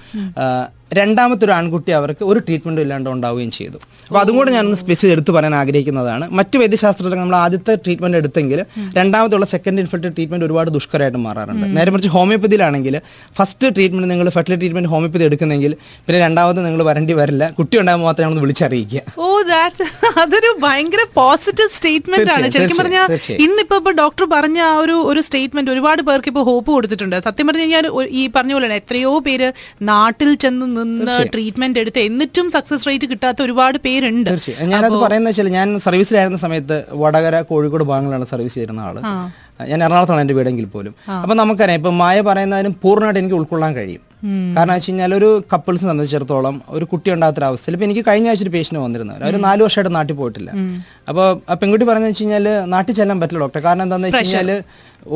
രണ്ടാമത്തെ ഒരു ആൺകുട്ടി അവർക്ക് ഒരു ട്രീറ്റ്മെന്റും ഇല്ലാണ്ട് ഉണ്ടാവുകയും ചെയ്തു. അപ്പോൾ അതും കൂടെ ഞാനൊന്ന് സ്പെസിഫിക് എടുത്തു പറയാൻ ആഗ്രഹിക്കുന്നതാണ്. മറ്റു വൈദ്യശാസ്ത്രത്തിൽ നമ്മൾ ആദ്യത്തെ ട്രീറ്റ്മെന്റ് എടുത്തെങ്കിൽ രണ്ടാമത്തുള്ള സെക്കൻഡ് ഇൻഫെക്റ്റഡ് ട്രീറ്റ്മെന്റ് ഒരുപാട് ദുഷ്കരമായിട്ട് മാറാറുണ്ട്. നേരെ മറിച്ച് ഹോമിയോപ്പതിയിലാണെങ്കിൽ ഫസ്റ്റ് ട്രീറ്റ്മെന്റ് നിങ്ങൾ ഫെർട്ടിലി ട്രീറ്റ്മെന്റ് ഹോമിയോപ്പതി എടുക്കുന്നെങ്കിൽ പിന്നെ രണ്ടാമത് നിങ്ങൾ വരേണ്ടി വരില്ല. കുട്ടി ഉണ്ടാകുമ്പോൾ മാത്രമേ നമ്മൾ വിളിച്ചറിയിക്കുക. ഓ ദാറ്റ് അതൊരു ഭയങ്കര പോസിറ്റീവ് സ്റ്റേറ്റ്മെന്റ് ആണ്. ശരിക്കും പറഞ്ഞാൽ ഇന്നിപ്പോ ഇപ്പൊ ഡോക്ടർ പറഞ്ഞ ആ ഒരു ഒരു സ്റ്റേറ്റ്മെന്റ് ഒരുപാട് പേർക്ക് ഇപ്പോൾ ഹോപ്പ് കൊടുത്തിട്ടുണ്ട്. സത്യം പറഞ്ഞു കഴിഞ്ഞാൽ ഈ പറഞ്ഞ പോലെ എത്രയോ പേര് നാട്ടിൽ ചെന്ന് നിന്ന് ട്രീറ്റ്മെന്റ് എടുത്ത് എന്നിട്ടും സക്സസ് റേറ്റ് കിട്ടാത്ത ഒരുപാട് പേരുണ്ട്. ഞാനത് പറയുന്ന വെച്ചാൽ ഞാൻ സർവീസിലായിരുന്ന സമയത്ത് വടകര കോഴിക്കോട് ഭാഗങ്ങളിലാണ് സർവീസ് ചെയ്യുന്ന ആൾ. ഞാൻ എറണാകുളത്താണ് എന്റെ വീടെങ്കിൽ പോലും. അപ്പൊ നമുക്കറിയാം ഇപ്പൊ മായ പറയുന്നതിനും പൂർണമായിട്ട് എനിക്ക് ഉൾക്കൊള്ളാൻ കഴിയും. കാരണം വെച്ച് കഴിഞ്ഞാൽ ഒരു കപ്പിൾസ് സംബന്ധിച്ചിടത്തോളം ഒരു കുട്ടി ഉണ്ടാകാത്ത അവസ്ഥയിൽ ഇപ്പൊ എനിക്ക് കഴിഞ്ഞ ആഴ്ച ഒരു പേഷ്യന്റ് വന്നിരുന്നു അവർ നാല് വർഷമായിട്ട് നാട്ടിൽ പോയിട്ടില്ല. അപ്പോൾ ആ പെൺകുട്ടി പറഞ്ഞു വെച്ച് കഴിഞ്ഞാൽ നാട്ടിൽ ചെല്ലാൻ പറ്റില്ല ഡോക്ടർ കാരണം എന്താണെന്ന് വെച്ച് കഴിഞ്ഞാൽ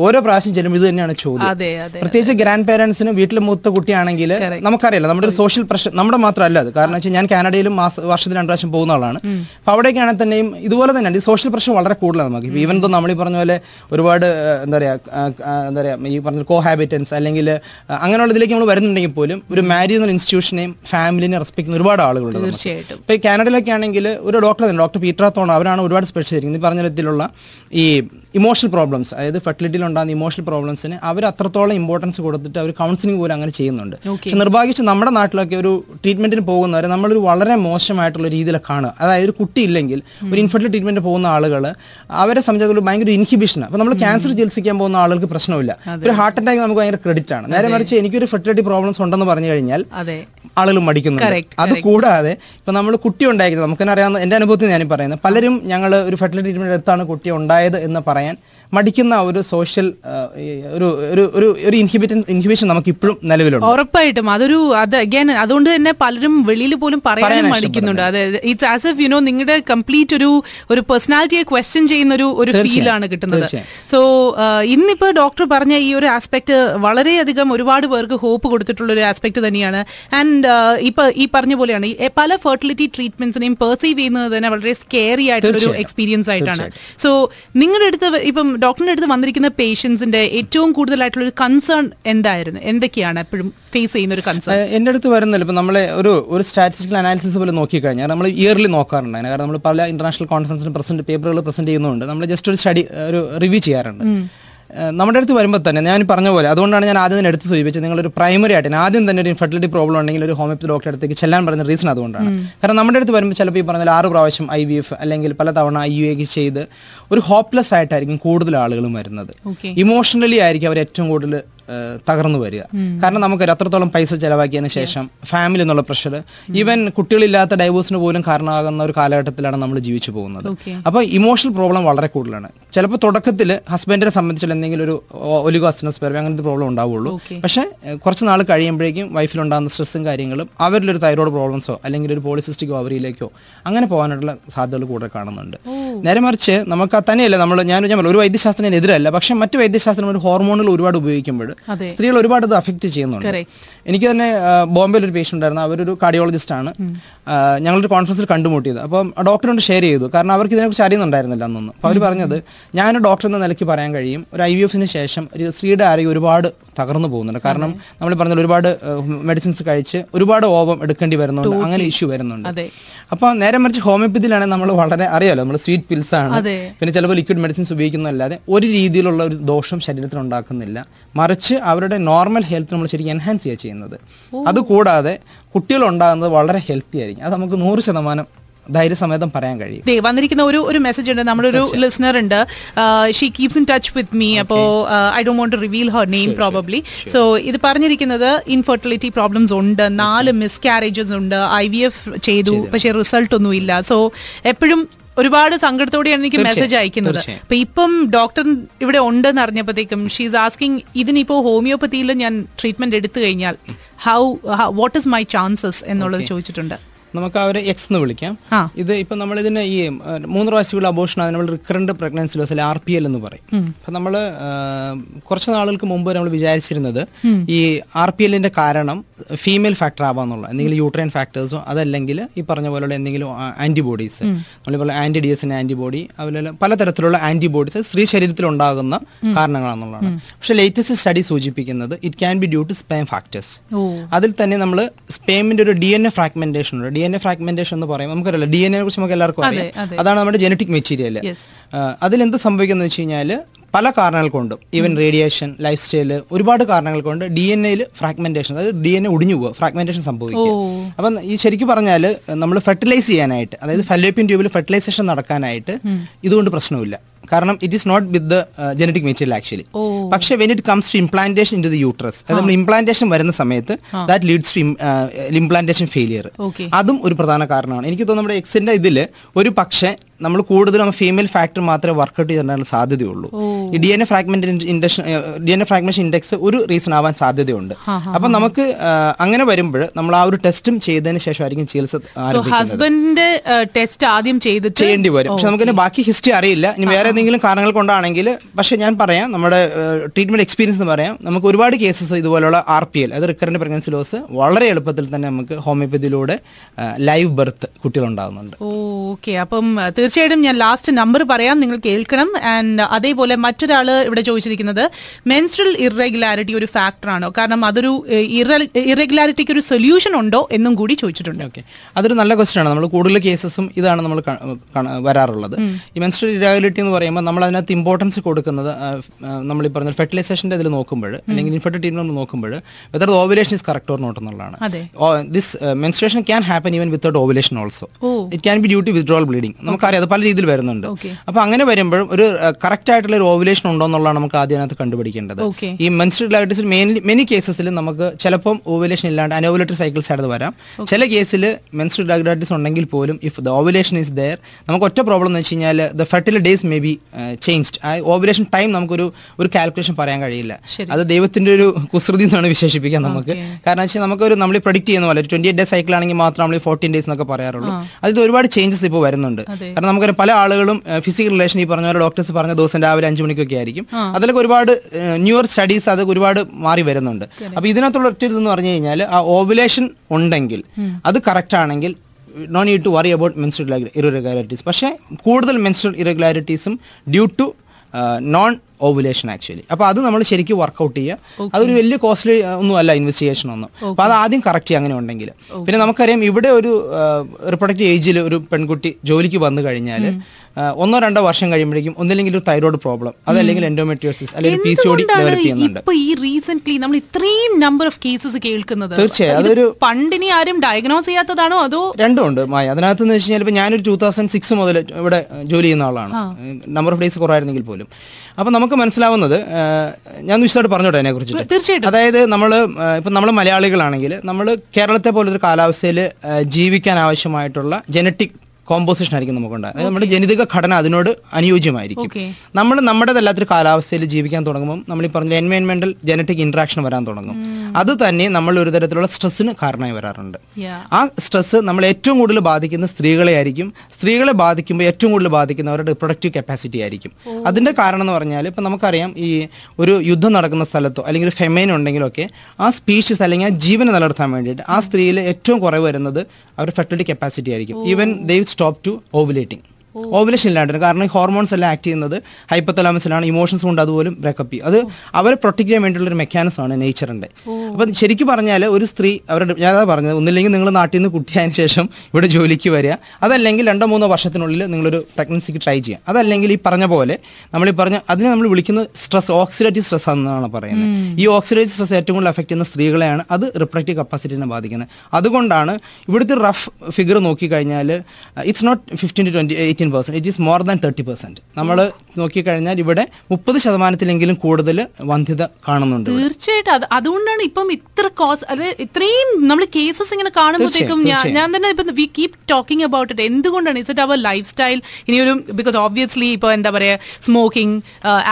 ഓരോ പ്രാവശ്യം ചെല്ലുമ്പോൾ ഇത് തന്നെയാണ് ചോദ്യം. പ്രത്യേകിച്ച് ഗ്രാൻഡ് പേരൻസിന് വീട്ടിൽ മൂത്ത കുട്ടിയാണെങ്കിൽ നമുക്കറിയില്ല നമ്മുടെ ഒരു സോഷ്യൽ പ്രഷർ നമ്മുടെ മാത്രമല്ല അത്. കാരണം വെച്ചാൽ ഞാൻ കാനഡയിലും മാസ വർഷത്തിൽ രണ്ട് പ്രാവശ്യം പോകുന്ന ആളാണ്. അപ്പൊ അവിടേക്കാണെങ്കിൽ തന്നെയും ഇതുപോലെ തന്നെയാണ് ഈ സോഷ്യൽ പ്രഷർ വളരെ കൂടുതലാണ് നമുക്ക്. ഈവൻ തോ നമ്മൾ ഈ പറഞ്ഞ പോലെ ഒരുപാട് എന്താ പറയാ എന്താ പറയാ ഈ പറഞ്ഞ കോഹാബിറ്റൻസ് അല്ലെങ്കിൽ അങ്ങനെയുള്ള ഇതിലേക്ക് നമ്മൾ വരുന്നുണ്ടെങ്കിൽ പോലും ഒരു മാരി എന്ന ഇൻസ്റ്റിറ്റ്യൂഷനെയും ഫാമിലിനെ റെസ്പെക്ട് ചെയ്യുന്ന ഒരുപാട് ആളുകളുണ്ട്. തീർച്ചയായിട്ടും. ഇപ്പൊ ഈ കാനഡയിലൊക്കെ ആണെങ്കിൽ ഒരു ഡോക്ടർ ഡോക്ടർ പീറ്ററാത്തോൺ അവരാണ് ഒരുപാട് സ്പെഷ്യൽ ഈ പറഞ്ഞ തരത്തിലുള്ള ഈ ഇമോഷണൽ പ്രോബ്ലംസ് അതായത് ഫെർട്ടിലിറ്റിയിൽ ഉണ്ടാകുന്ന ഇമോഷണൽ പ്രോബ്ലംസിന് അവർ അത്രത്തോളം ഇമ്പോർട്ടൻസ് കൊടുത്തിട്ട് അവർ കൗൺസിലിംഗ് പോലും അങ്ങനെ ചെയ്യുന്നുണ്ട്. പക്ഷെ നിർഭാഗ്യച്ച് നമ്മുടെ നാട്ടിലൊക്കെ ഒരു ട്രീറ്റ്മെന്റിന് പോകുന്നവരെ നമ്മളൊരു വളരെ മോശമായിട്ടുള്ള രീതിയിൽ കാണുക. അതായത് ഒരു കുട്ടി ഇല്ലെങ്കിൽ ഒരു ഇൻഫെർട്ടിൽ ട്രീറ്റ്മെന്റ് പോകുന്ന ആളുകൾ അവരെ സംബന്ധിച്ചിടത്തോളം ഭയങ്കര ഇൻഹിബിഷൻ അപ്പൊ നമ്മൾ ക്യാൻസർ ചികിത്സിക്കാൻ പോകുന്ന ആളുകൾക്ക് പ്രശ്നമില്ല. ഒരു ഹാർട്ട് അറ്റാക്ക് നമുക്ക് ഭയങ്കര ക്രെഡിറ്റ് ആണ്. നേരെ മറിച്ച് എനിക്കൊരു ഫെർട്ടിലിറ്റി പ്രോബ്ലംസ് ഉണ്ടെന്ന് പറഞ്ഞു കഴിഞ്ഞാൽ ആളുകൾ മടിക്കുന്നുണ്ട്. അത് കൂടാതെ ഇപ്പൊ നമ്മൾ കുട്ടി ഉണ്ടായിരിക്കുന്നത് നമുക്ക് തന്നെ അറിയാവുന്ന എന്റെ അനുഭവത്തിൽ ഞാൻ പറയുന്നത് പലരും ഞങ്ങൾ ഒരു ഫെർട്ടിലിറ്റി ട്രീറ്റ്മെന്റ് എടുത്താണ് കുട്ടി ഉണ്ടായത് എന്ന് പറയാൻ client മടിക്കുന്ന ഒരു സോഷ്യൽ ഒരു ഒരു ഒരു ഒരു ഇൻഹിബിറ്റൻ ഇൻഹിബിഷൻ നമുക്ക് ഇപ്പോഴും നിലവിലുണ്ട്. ഉറപ്പായിട്ടും. അതൊരു അത് അഗൈൻ അതുകൊണ്ട് തന്നെ പലരും വെളിയിൽ പോലും പറയാനും പറയാൻ മടിക്കുന്നുണ്ട്. അതെ it's as if you know നിങ്ങളുടെ കംപ്ലീറ്റ് ഒരു ഒരു പേഴ്സണാലിറ്റിയെ ക്വസ്റ്റ്യൻ ചെയ്യുന്ന ഒരു ഒരു ഫീലാണ് ആണ് കിട്ടുന്നത് സോ ഇന്നിപ്പോ ഡോക്ടർ പറഞ്ഞ ഈ ഒരു ആസ്പെക്ട് വളരെയധികം ഒരുപാട് പേർക്ക് ഹോപ്പ് കൊടുത്തിട്ടുള്ള ഒരു ആസ്പെക്ട് തന്നെയാണ്. ആൻഡ് ഇപ്പൊ ഈ പറഞ്ഞ പോലെയാണ്. പല ഫെർട്ടിലിറ്റി ട്രീറ്റ്മെന്റ്സിനെയും പെർസീവ് ചെയ്യുന്നത് തന്നെ വളരെ സ്കേറി ആയിട്ടുള്ള ഒരു എക്സ്പീരിയൻസ് ആയിട്ടാണ്. സോ നിങ്ങളുടെ അടുത്ത് ഇപ്പം ഡോക്ടറിന്റെ അടുത്ത് വന്നിരിക്കുന്ന പേഷ്യൻസിന്റെ ഏറ്റവും കൂടുതലായിട്ടുള്ള ഒരു കൺസേൺ എന്തായിരുന്നു? എന്തൊക്കെയാണ് എപ്പോഴും ഫേസ് ചെയ്യുന്ന ഒരു കൺസേൺ എന്റെ എന്റെ അടുത്ത് വരുന്നില്ല ഇപ്പൊ നമ്മളെ ഒരു ഒരു സ്റ്റാറ്റിസ്റ്റിക്കൽ അനാലിസിസ് പോലെ നോക്കിക്കഴിഞ്ഞാൽ നമ്മൾ ഇയർലി നോക്കാറുണ്ട്. കാരണം നമ്മൾ പല ഇന്റർനാഷണൽ കോൺഫറൻസിന് പ്രസന്റ് പേപ്പറുകൾ പ്രസന്റ് ചെയ്യുന്നുണ്ട്. നമ്മൾ ജസ്റ്റ് ഒരു സ്റ്റഡി ഒരു റിവ്യൂ ചെയ്യാറുണ്ട്. നമ്മുടെ അടുത്ത് വരുമ്പോൾ തന്നെ ഞാൻ പറഞ്ഞ പോലെ അതുകൊണ്ടാണ് ഞാൻ ആദ്യം തന്നെ എടുത്ത് സൂചിപ്പിച്ചത്. നിങ്ങളൊരു പ്രൈമറി ആയിട്ട് ആദ്യം തന്നെ ഒരു ഇൻഫെർട്ടിലിറ്റി പ്രോബ്ലം ഉണ്ടെങ്കിൽ ഒരു ഹോമിയോപ്പതി ഡോക്ടറെ അടുത്തേക്ക് ചെല്ലാൻ പറഞ്ഞ റീസൺ അതുകൊണ്ടാണ്. കാരണം നമ്മുടെ അടുത്ത് വരുമ്പോൾ ചിലപ്പോൾ ഈ പറഞ്ഞാൽ ആറ് പ്രാവശ്യം ഐ വി എഫ് അല്ലെങ്കിൽ പല തവണ ഐ യു എക്ക് ചെയ്ത് ഒരു ഹോപ്പ്ലെസ് ആയിട്ടായിരിക്കും കൂടുതൽ ആളുകളും വരുന്നത്. ഇമോഷണലി ആയിരിക്കും അവർ ഏറ്റവും കൂടുതൽ തകർന്നു വരിക. കാരണം നമുക്ക് അത്രത്തോളം പൈസ ചെലവാക്കിയതിന് ശേഷം ഫാമിലി എന്നുള്ള പ്രഷർ ഈവൻ കുട്ടികളില്ലാത്ത ഡൈവോഴ്സിന് പോലും കാരണമാകുന്ന ഒരു കാലഘട്ടത്തിലാണ് നമ്മൾ ജീവിച്ചു പോകുന്നത്. അപ്പോൾ ഇമോഷണൽ പ്രോബ്ലം വളരെ കൂടുതലാണ്. ചിലപ്പോൾ തുടക്കത്തിൽ ഹസ്ബൻഡിനെ സംബന്ധിച്ചുള്ള എന്തെങ്കിലും ഒരു ഒലിഗോസിനസ് പേർ അങ്ങനത്തെ പ്രോബ്ലം ഉണ്ടാവുള്ളൂ. പക്ഷെ കുറച്ച് നാൾ കഴിയുമ്പോഴേക്കും വൈഫിലുണ്ടാകുന്ന സ്ട്രെസ്സും കാര്യങ്ങളും അവരിലൊരു തൈറോയ്ഡ് പ്രോബ്ലംസോ അല്ലെങ്കിൽ ഒരു പോളിസിസ്റ്റിക് ഓവറിയിലേക്കോ അങ്ങനെ പോകാനുള്ള സാധ്യതകൾ കൂടുതൽ കാണുന്നുണ്ട്. നേരെ മറിച്ച് നമുക്ക് തന്നെയല്ല നമ്മൾ ഞാൻ ഒരു വൈദ്യശാസ്ത്രത്തിന് എതിരല്ല പക്ഷെ മറ്റ് വൈദ്യശാസ്ത്രം ഒരു ഹോർമോണുകൾ ഒരുപാട് ഉപയോഗിക്കുമ്പോൾ. സ്ത്രീകൾ ഒരുപാട് ഇത് അഫക്റ്റ് ചെയ്യുന്നുണ്ട്. എനിക്ക് തന്നെ ബോംബെയിൽ ഒരു പേഷ്യന്റ് ഉണ്ടായിരുന്നു. അവരൊരു കാർഡിയോളജിസ്റ്റ് ആണ്. ഞങ്ങളൊരു കോൺഫറൻസിൽ കണ്ടുമുട്ടിയത്. അപ്പം ഡോക്ടറിനോട് ഷെയർ ചെയ്തു. കാരണം അവർക്ക് ഇതിനെക്കുറിച്ച് അറിയുന്നുണ്ടായിരുന്നില്ല അന്നൊന്നും അപ്പോൾ അവർ പറഞ്ഞത് ഞാൻ ഡോക്ടർ എന്ന നിലയ്ക്ക് പറയാൻ കഴിയും. ഒരു ഐ വി എഫിന് ശേഷം ഒരു സ്ത്രീയുടെ ആരോഗ്യം ഒരുപാട് തകർന്നു പോകുന്നുണ്ട്. കാരണം നമ്മൾ പറഞ്ഞ ഒരുപാട് മെഡിസിൻസ് കഴിച്ച് ഒരുപാട് ഓവം എടുക്കേണ്ടി വരുന്നുണ്ട്. അങ്ങനെ ഇഷ്യൂ വരുന്നുണ്ട്. അപ്പോൾ നേരെ മറിച്ച് ഹോമിയോപ്പതിയിലാണെങ്കിൽ നമ്മൾ വളരെ അറിയാലോ നമ്മൾ സ്വീറ്റ് പിൽസ് ആണ്. പിന്നെ ചിലപ്പോൾ ലിക്വിഡ് മെഡിസിൻസ് ഉപയോഗിക്കുന്നതല്ലാതെ ഒരു രീതിയിലുള്ള ഒരു ദോഷം ശരീരത്തിൽ ഉണ്ടാക്കുന്നില്ല. മറിച്ച് അവരുടെ നോർമൽ ഹെൽത്ത് നമ്മൾ ശരിക്കും എൻഹാൻസ് ചെയ്യുക ചെയ്യുന്നത്. അതുകൂടാതെ കുട്ടികൾ ഉണ്ടാകുന്നത് വളരെ ഹെൽത്തി ആയിരിക്കും. അത് നമുക്ക് നൂറ് ശതമാനം ധൈര്യസമേതം പറയാൻ കഴിയും. വന്നിരിക്കുന്ന ഒരു ഒരു മെസ്സേജ് ഉണ്ട്. നമ്മുടെ ഒരു ലിസണർ ഉണ്ട്. She keeps in touch with me അപ്പോ I Dr want to reveal her name probably so ഇത് പറഞ്ഞിരിക്കുന്നത് ഇൻഫെർട്ടിലിറ്റി പ്രോബ്ലംസ് ഉണ്ട്. നാല് മിസ്കാരേജസ് ഉണ്ട്. ഐ വി എഫ് ചെയ്തു. പക്ഷേ റിസൾട്ട് ഒന്നും ഇല്ല സോ എപ്പോഴും ഒരുപാട് സങ്കടത്തോടെയാണ് എനിക്ക് മെസ്സേജ് അയക്കുന്നത്. അപ്പൊ ഇപ്പം ഡോക്ടർ ഇവിടെ ഉണ്ടെന്ന് അറിഞ്ഞപ്പോഴത്തേക്കും ഷീസ് ആസ്കിങ് ഇതിനിപ്പോ ഹോമിയോപ്പതിയിൽ ഞാൻ ട്രീറ്റ്മെന്റ് എടുത്തു കഴിഞ്ഞാൽ how what is my chances എന്നുള്ളത് ചോദിച്ചിട്ടുണ്ട്. നമുക്ക് അവരെ എക്സ് എന്ന് വിളിക്കാം. ഇത് ഇപ്പൊ നമ്മൾ ഇതിന് ഈ മൂന്ന് പ്രാവശ്യമുള്ള അബോഷൻ അതിന് നമ്മൾ റിക്കറന്റ് പ്രഗ്നൻസി ലോസ് അല്ലെങ്കിൽ ആർ പി എൽ എന്ന് പറയും. അപ്പൊ നമ്മൾ കുറച്ച് നാളുകൾക്ക് മുമ്പ് നമ്മൾ വിചാരിച്ചിരുന്നത് ഈ ആർ പി എല്ലിന്റെ കാരണം ഫീമെയിൽ ഫാക്ടർ ആവാന്നുള്ള എന്തെങ്കിലും യൂട്രൈൻ ഫാക്ടേഴ്സോ അതല്ലെങ്കിൽ ഈ പറഞ്ഞ പോലുള്ള എന്തെങ്കിലും ആന്റിബോഡീസ് നമ്മളിപ്പോൾ ആന്റി ഡി എസിന്റെ ആന്റിബോഡി അതുപോലെ പലതരത്തിലുള്ള ആന്റിബോഡീസ് സ്ത്രീ ശരീരത്തിൽ ഉണ്ടാകുന്ന കാരണങ്ങളാണെന്നുള്ളതാണ് പക്ഷെ ലേറ്റസ്റ്റ് സ്റ്റഡി സൂചിപ്പിക്കുന്നത് it can be due to sperm factors അതിൽ തന്നെ നമ്മൾ സ്പേമിന്റെ ഒരു ഡി എൻ എ ഫ്രാഗ്മെന്റേഷൻ ഉണ്ട്. ഡി എൻ എ ഫ്രാഗ്മെന്റേഷൻ എന്ന് പറയും നമുക്കറിയില്ല ഡി എൻ എ കുറിച്ച് നമുക്ക് എല്ലാവർക്കും അറിയാം. അതാണ് നമ്മുടെ ജനറ്റിക് മെറ്റീരിയൽ. അതിലെന്ത് സംഭവിക്കുന്നത് വെച്ച് കഴിഞ്ഞാൽ പല കാരണങ്ങൾ കൊണ്ടും ഈവൻ റേഡിയേഷൻ ലൈഫ് സ്റ്റൈൽ ഒരുപാട് കാരണങ്ങൾ കൊണ്ട് ഡി എൻ എയിൽ ഫ്രാഗ്മെന്റേഷൻ അതായത് ഡി എൻ എ ഒടിഞ്ഞു പോകുക ഫ്രാഗ്മെന്റേഷൻ സംഭവിക്കുക. അപ്പം ഈ ശരിക്കും പറഞ്ഞാൽ നമ്മൾ ഫെർട്ടിലൈസ് ചെയ്യാനായിട്ട് അതായത് ഫെലോപ്പിയൻ ട്യൂബിൽ ഫെർട്ടിലൈസേഷൻ നടക്കാനായിട്ട് ഇതുകൊണ്ട് പ്രശ്നമില്ല. കാരണം it is not with the genetic material actually പക്ഷെ when it comes to implantation into the uterus അത് നമ്മൾ ഇംപ്ലാന്റേഷൻ വരുന്ന സമയത്ത് that leads to implantation failure അതും ഒരു പ്രധാന കാരണമാണ്. എനിക്ക് തോന്നുന്നു നമ്മുടെ എക്സിന്റെ ഇതിൽ ഒരു പക്ഷേ നമ്മൾ കൂടുതലും ഫീമെയിൽ ഫാക്ടർ മാത്രമേ വർക്കൗട്ട് ചെയ്യാനുള്ള സാധ്യതയുള്ളൂ. D N A fragment induction D N A fragmentation index ഒരു റീസൺ ആവാൻ സാധ്യതയുണ്ട്. അപ്പൊ നമുക്ക് അങ്ങനെ വരുമ്പോൾ നമ്മൾ ആ ഒരു ടെസ്റ്റും ചെയ്തതിന് ശേഷമായിരിക്കും ചികിത്സ സോ ഹസ്ബൻഡിന്റെ ടെസ്റ്റ് ആദ്യം ചെയ്ത് ചെയ്യേണ്ടി വരും. പക്ഷെ നമുക്ക് ബാക്കി ഹിസ്റ്ററി അറിയില്ല. ഇനി വേറെ എന്തെങ്കിലും കാരണങ്ങൾ കൊണ്ടാണെങ്കിൽ പക്ഷെ ഞാൻ പറയാം നമ്മുടെ ട്രീറ്റ്മെന്റ് എക്സ്പീരിയൻസ് എന്ന് പറയാം നമുക്ക് ഒരുപാട് കേസസ് ഇതുപോലുള്ള ആർ പി എൽ അത് റിക്കറന്റ് പ്രഗ്നൻസി ലോസ് വളരെ എളുപ്പത്തിൽ തന്നെ നമുക്ക് ഹോമിയോപ്പതിയിലൂടെ ലൈവ് ബർത്ത് കുട്ടികൾ ഉണ്ടാകുന്നുണ്ട് ഓക്കെ അപ്പം അഹ്, തീർച്ചയായിട്ടും ഞാൻ ലാസ്റ്റ് നമ്പർ പറയാം. നിങ്ങൾ കേൾക്കണം. ആൻഡ് അതേപോലെ മറ്റൊരാൾ ഇവിടെ ചോദിച്ചിരിക്കുന്നത് മെൻസ്ട്രൽ ഇറഗുലാരിറ്റി ഒരു ഫാക്ടർ ആണോ? കാരണം അതൊരു ഇറഗുലാരിറ്റിക്ക് ഒരു സൊല്യൂഷൻ ഉണ്ടോ? എന്നും കൂടി ചോദിച്ചിട്ടുണ്ട്. ഓക്കെ. അതൊരു നല്ല ക്വസ്റ്റ്യൻ ആണ്. നമ്മൾ കൂടുതൽ കേസസും ഇതാണ് നമ്മൾ വരാറുള്ളത്. ഈ മെൻസ്ട്രൽ ഇറാഗുലിറ്റി എന്ന് പറയുമ്പോൾ നമ്മൾ അതിനകത്ത് ഇമ്പോർട്ടൻസ് കൊടുക്കുന്നത് നമ്മൾ ഈ പറഞ്ഞ ഫെർട്ടിലൈസേഷന്റെ ഇതിൽ നോക്കുമ്പോൾ അല്ലെങ്കിൽ ഇൻഫെർട്ടിൽ ട്രീറ്റ്മെന്റ് നോക്കുമ്പോൾ whether ovulation is correct or not എന്നുള്ളതാണ്. This menstruation can happen even without ovulation also it can be due to withdrawal bleeding നമുക്കറിയാം അത് പല രീതിയിൽ വരുന്നുണ്ട്. അപ്പോൾ അപ്പൊ അങ്ങനെ വരുമ്പോഴും ഒരു കറക്റ്റ് ആയിട്ടുള്ള ഒരു ഓവുലേഷൻ ഉണ്ടോ എന്നുള്ളതാണ് നമുക്ക് ആദ്യം അതിനകത്ത് കണ്ടുപിടിക്കേണ്ടത്. ഈ മെൻസ്ട്രൽ ഡയബറ്റീസിൽ മെയിൻലി മെനി കേസസിൽ നമുക്ക് ചിലപ്പം ഓവുലേഷൻ ഇല്ലാണ്ട് അനോവുലേറ്ററി സൈക്കിൾസ് ആയിട്ട് വരാം. ചില കേസിൽ മെൻസ്ട്രൽ ഡയബറ്റീസ് ഉണ്ടെങ്കിൽ പോലും if the ovulation is there നമുക്ക് ഒറ്റ പ്രോബ്ലം എന്ന് വെച്ച് കഴിഞ്ഞാൽ the fertile days may be changed ആ ഓവുലേഷൻ ടൈം നമുക്കൊരു ഒരു കാൽക്കുലേഷൻ പറയാൻ കഴിയില്ല. അത് ദൈവത്തിന്റെ ഒരു കുസൃതി എന്നാണ് വിശേഷിപ്പിക്കാൻ നമുക്ക്. കാരണം വെച്ചാൽ നമുക്കൊരു നമ്മൾ പ്രൊഡിക്ട് ചെയ്യുന്ന പോലെ ട്വന്റി എയ്റ്റ് ഡേ സൈക്കിൾ ആണെങ്കിൽ മാത്രം നമ്മൾ ഫോർട്ടീൻ ഡേയ്സ് എന്നൊക്കെ പറയാറുള്ളൂ. അതിൽ ഒരുപാട് ചേഞ്ചസ് ഇപ്പോൾ വരുന്നുണ്ട്. കാരണം നമുക്കൊരു പല ആളുകളും ഫിസിക്കൽ റിലേഷൻ ഈ പറഞ്ഞ പോലെ ഡോക്ടേഴ്സ് പറഞ്ഞ ദിവസം രാവിലെ അഞ്ചു മണിക്കൊക്കെ ആയിരിക്കും. അതിലൊക്കെ ഒരുപാട് ന്യൂർ സ്റ്റഡീസ് അത് ഒരുപാട് മാറി വരുന്നുണ്ട്. അപ്പൊ ഇതിനകത്തുള്ള ഒറ്റ ഇതെന്ന് പറഞ്ഞു കഴിഞ്ഞാൽ ആ ഓവുലേഷൻ ഉണ്ടെങ്കിൽ അത് കറക്റ്റ് ആണെങ്കിൽ no need to worry about menstrual irregularities പക്ഷേ കൂടുതൽ menstrual ഇറഗുലാരിറ്റീസും due to non ovulation actually അപ്പൊ അത് നമ്മൾ ശരിക്കും വർക്കൗട്ട് ചെയ്യുക. അതൊരു വലിയ കോസ്റ്റ്ലി ഒന്നും അല്ല ഇൻവെസ്റ്റിഗേഷൻ ഒന്നും. അപ്പൊ അത് ആദ്യം കറക്റ്റ് ചെയ്യുക അങ്ങനെ ഉണ്ടെങ്കിൽ പിന്നെ നമുക്കറിയാം ഇവിടെ ഒരു റിപ്രൊഡക്റ്റീവ് ഏജിൽ ഒരു പെൺകുട്ടി ജോലിക്ക് വന്നു കഴിഞ്ഞാൽ ഒന്നോ രണ്ടോ വർഷം കഴിയുമ്പോഴേക്കും ഒന്നില്ലെങ്കിൽ ഒരു തൈറോയ്ഡ് പ്രോബ്ലം അതല്ലെങ്കിൽ എൻഡോമെട്രിയോസിസ് അല്ലെങ്കിൽ P C O D develop ചെയ്യുന്നുണ്ട്. ഈ റീസെന്റ് നമ്മൾ ഇത്രയും നമ്പർ ഓഫ് കേസസ് കേൾക്കുന്നത്? തീർച്ചയായും, അതൊരു- പണ്ടിനി ആരും ഡയഗ്നോസ് ചെയ്യാത്തതാണോ അതോ? രണ്ടും ഉണ്ട് മായ അതിനകത്ത് എന്ന് വെച്ച് കഴിഞ്ഞാൽ ഇപ്പൊ ഞാനൊരു ടൂ തൗസൻഡ് സിക്സ് മുതൽ ഇവിടെ ജോലി ചെയ്യുന്ന ആളാണ്. നമ്പർ ഓഫ് ഡേയ്സ് കുറവായിരുന്നെങ്കിൽ പോലും. അപ്പൊ നമുക്ക് മനസ്സിലാവുന്നത് ഞാൻ വിശദമായിട്ട് പറഞ്ഞോട്ടെ അതിനെ കുറിച്ച് തീർച്ചയായിട്ടും. അതായത് നമ്മൾ ഇപ്പം നമ്മൾ മലയാളികളാണെങ്കിൽ നമ്മൾ കേരളത്തെ പോലൊരു കാലാവസ്ഥയിൽ ജീവിക്കാൻ ആവശ്യമായിട്ടുള്ള ജനറ്റിക് കോമ്പോസിഷൻ ആയിരിക്കും നമുക്കുണ്ടാകുക അതായത് നമ്മുടെ ജനിതക ഘടന അതിനോട് അനുയോജ്യമായിരിക്കും. നമ്മൾ നമ്മൾ നമ്മുടേതല്ലാത്തൊരു കാലാവസ്ഥയിൽ ജീവിക്കാൻ തുടങ്ങുമ്പോൾ നമ്മൾ ഈ പറഞ്ഞ എൻവയൺമെന്റൽ ജനറ്റിക് ഇന്ററാക്ഷൻ വരാൻ തുടങ്ങും. അത് തന്നെ നമ്മൾ ഒരു തരത്തിലുള്ള സ്ട്രെസ്സിന് കാരണമായി വരാറുണ്ട്. ആ സ്ട്രെസ് നമ്മൾ ഏറ്റവും കൂടുതൽ ബാധിക്കുന്ന സ്ത്രീകളെ ആയിരിക്കും. സ്ത്രീകളെ ബാധിക്കുമ്പോൾ ഏറ്റവും കൂടുതൽ ബാധിക്കുന്ന അവരുടെ റിപ്രൊഡക്റ്റീവ് കപ്പാസിറ്റി ആയിരിക്കും. അതിന്റെ കാരണം എന്ന് പറഞ്ഞാൽ ഇപ്പം നമുക്കറിയാം ഈ ഒരു യുദ്ധം നടക്കുന്ന സ്ഥലത്തോ അല്ലെങ്കിൽ ഒരു ഫെമൈൻ ഉണ്ടെങ്കിലൊക്കെ ആ സ്പീഷീസ് അല്ലെങ്കിൽ ആ ജീവനെ നിലനിർത്താൻ വേണ്ടിയിട്ട് ആ സ്ത്രീയിൽ ഏറ്റവും കുറവ് വരുന്നത് അവരുടെ ഫെർട്ടിലിറ്റി കപ്പാസിറ്റി ആയിരിക്കും. Even they stop to ovulating ovulation ഇല്ലാണ്ടിരുന്നു കാരണം ഈ ഹോർമോൺസ് എല്ലാം ആക്ട് ചെയ്യുന്നത് ഹൈപ്പത്തലാമസിലാണ് ഇമോഷൻസ് കൊണ്ട് അതുപോലും ബ്രേക്കപ്പ് ചെയ്യും. അത് അവരെ പ്രൊട്ടക്ട് ചെയ്യാൻ വേണ്ടിയുള്ള ഒരു മെക്കാനിസം ആണ് നേച്ചറിന്റെ അപ്പം ശരിക്കും പറഞ്ഞാൽ ഒരു സ്ത്രീ അവരുടെ ഞാൻ പറഞ്ഞത് ഒന്നില്ലെങ്കിൽ നിങ്ങൾ നാട്ടിൽ നിന്ന് കുട്ടിയായതിനു ശേഷം ഇവിടെ ജോലിക്ക് വരിക. അതല്ലെങ്കിൽ രണ്ടോ മൂന്നോ വർഷത്തിനുള്ളിൽ നിങ്ങളൊരു പ്രഗ്നൻസിക്ക് ട്രൈ ചെയ്യാം അതല്ലെങ്കിൽ ഈ പറഞ്ഞ പോലെ നമ്മൾ ഈ പറഞ്ഞ അതിനെ നമ്മൾ വിളിക്കുന്നത് സ്ട്രെസ് ഓക്സിഡേറ്റീവ് സ്ട്രെസ് എന്നാണ് പറയുന്നത്. ഈ ഓക്സിഡേറ്റീവ് സ്ട്രെസ് ഏറ്റവും കൂടുതൽ അഫക്ട് ചെയ്യുന്ന സ്ത്രീകളെയാണ് അത് റിപ്രഡക്റ്റീവ് കപ്പാസിറ്റിനെ ബാധിക്കുന്നത്. അതുകൊണ്ടാണ് ഇവിടുത്തെ റഫ് ഫിഗർ നോക്കിക്കഴിഞ്ഞാൽ it's not fifteen to twenty eighteen percent it is more than thirty percent നമ്മൾ നോക്കിക്കഴിഞ്ഞാൽ ഇവിടെ മുപ്പത് ശതമാനത്തിലെങ്കിലും കൂടുതൽ വന്ധ്യത കാണുന്നുണ്ട്. തീർച്ചയായിട്ടും. അതുകൊണ്ടാണ് ഇപ്പം ഇത്ര കോസ് അത് ഇത്രയും നമ്മൾ കേസസ് ഇങ്ങനെ കാണുമ്പോഴത്തേക്കും ഞാൻ ഞാൻ തന്നെ ഇപ്പം we keep talking about it എന്തുകൊണ്ടാണ്? Is it our lifestyle ഇനിയൊരു ബിക്കോസ് ഓബ്വിയസ്ലി ഇപ്പൊ എന്താ പറയാ സ്മോക്കിംഗ്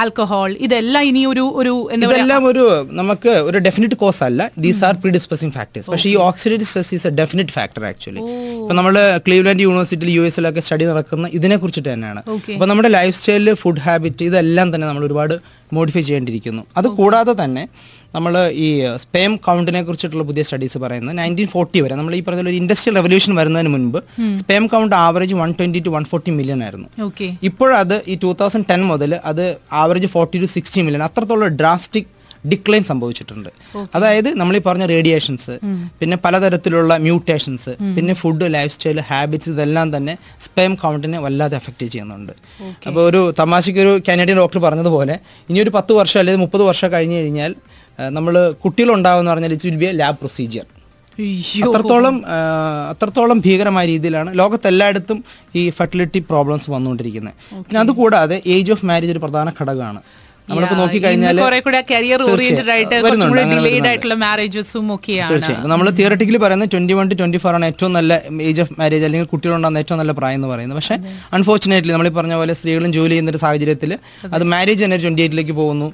ആൽക്കഹോൾ ഇതെല്ലാം ഇനി ഒരു ഒരു എന്താ പറയാ ഇതെല്ലാം ഒരു നമുക്ക് ഒരു ഡെഫിനറ്റ് കോസ് അല്ല. ദീസ് ആർ പ്രീഡിസ്പസിംഗ് ഫാക്ടേഴ്സ് പക്ഷേ ഈ oxidative stress is a definite factor actually ഇപ്പൊ നമ്മൾ ക്ലീവ്ലാൻഡ് യൂണിവേഴ്സിറ്റിയിൽ യു എസിലൊക്കെ സ്റ്റഡി നടക്കുന്ന ഇതിനെ കുറിച്ചിട്ട് തന്നെയാണ്. അപ്പൊ നമ്മുടെ ലൈഫ് സ്റ്റൈലിൽ ഫുഡ് ഹാബിറ്റ് ഇതെല്ലാം തന്നെ നമ്മൾ ഒരുപാട് മോഡിഫൈ ചെയ്യേണ്ടിയിരിക്കുന്നു. അത് കൂടാതെ തന്നെ നമ്മൾ ഈ സ്പേം കൗണ്ടിനെ കുറിച്ചിട്ടുള്ള പുതിയ സ്റ്റഡീസ് പറയുന്നത് നയന്റീൻ ഫോർട്ടി വരെ. നമ്മൾ ഈ പറഞ്ഞ ഒരു ഇൻഡസ്ട്രിയൽ റെവല്യൂഷൻ വരുന്നതിന് മുൻപ് sperm count average one twenty to one forty million ആയിരുന്നു. ഓക്കെ ഇപ്പോഴത് ഈ ടൂ തൗസൻഡ് ടെൻ മുതൽ അത് average forty to sixty million അത്രത്തോളം ഡ്രാസ്റ്റിക് ഡിക്ലൈൻ സംഭവിച്ചിട്ടുണ്ട്. അതായത് നമ്മൾ ഈ പറഞ്ഞ റേഡിയേഷൻസ് പിന്നെ പലതരത്തിലുള്ള മ്യൂട്ടേഷൻസ് പിന്നെ ഫുഡ് ലൈഫ് സ്റ്റൈൽ ഹാബിറ്റ്സ് ഇതെല്ലാം തന്നെ സ്പേം കൗണ്ടിനെ വല്ലാതെ എഫക്റ്റ് ചെയ്യുന്നുണ്ട്. അപ്പോൾ ഒരു തമാശയ്ക്ക് ഒരു കാനഡിയൻ ഡോക്ടർ പറഞ്ഞതുപോലെ ഇനി ഒരു പത്ത് വർഷം അല്ലെങ്കിൽ മുപ്പത് വർഷം കഴിഞ്ഞ് കഴിഞ്ഞാൽ നമ്മൾ കുട്ടികളുണ്ടാവുമെന്ന് പറഞ്ഞാൽ it will be a lab procedure. എത്രത്തോളം അത്രത്തോളം അത്രത്തോളം ഭീകരമായ രീതിയിലാണ് ലോകത്തെല്ലായിടത്തും ഈ ഫെർട്ടിലിറ്റി പ്രോബ്ലംസ് വന്നുകൊണ്ടിരിക്കുന്നത്. പിന്നെ അതുകൂടാതെ ഏജ് ഓഫ് മാരേജ് ഒരു പ്രധാന ഘടകമാണ്. നമ്മളിപ്പോ നോക്കി കഴിഞ്ഞാൽ കരിയർ ഓറിയന്റഡ് ആയിട്ട് ഡിലേഡ് ആയിട്ടുള്ള മാരേജസും ഒക്കെയാണ്. തീർച്ചയായും. നമ്മൾ തിയറട്ടിക്കലി പറയുന്നത് twenty one to twenty four ആണ് ഏറ്റവും നല്ല ഏജ് ഓഫ് മാരേജ് അല്ലെങ്കിൽ കുട്ടികളുണ്ടാകുന്ന ഏറ്റവും നല്ല പ്രായം എന്ന് പറയുന്നത്. പക്ഷേ അൺഫോർച്ചുനേറ്റ്ലി നമ്മൾ പറഞ്ഞ പോലെ സ്ത്രീകളും ജോലി ചെയ്യുന്ന ഒരു സാഹചര്യത്തിൽ അത് മാരേജ് തന്നെ ട്വന്റി എയ്റ്റിലേക്ക് പോകുന്നു.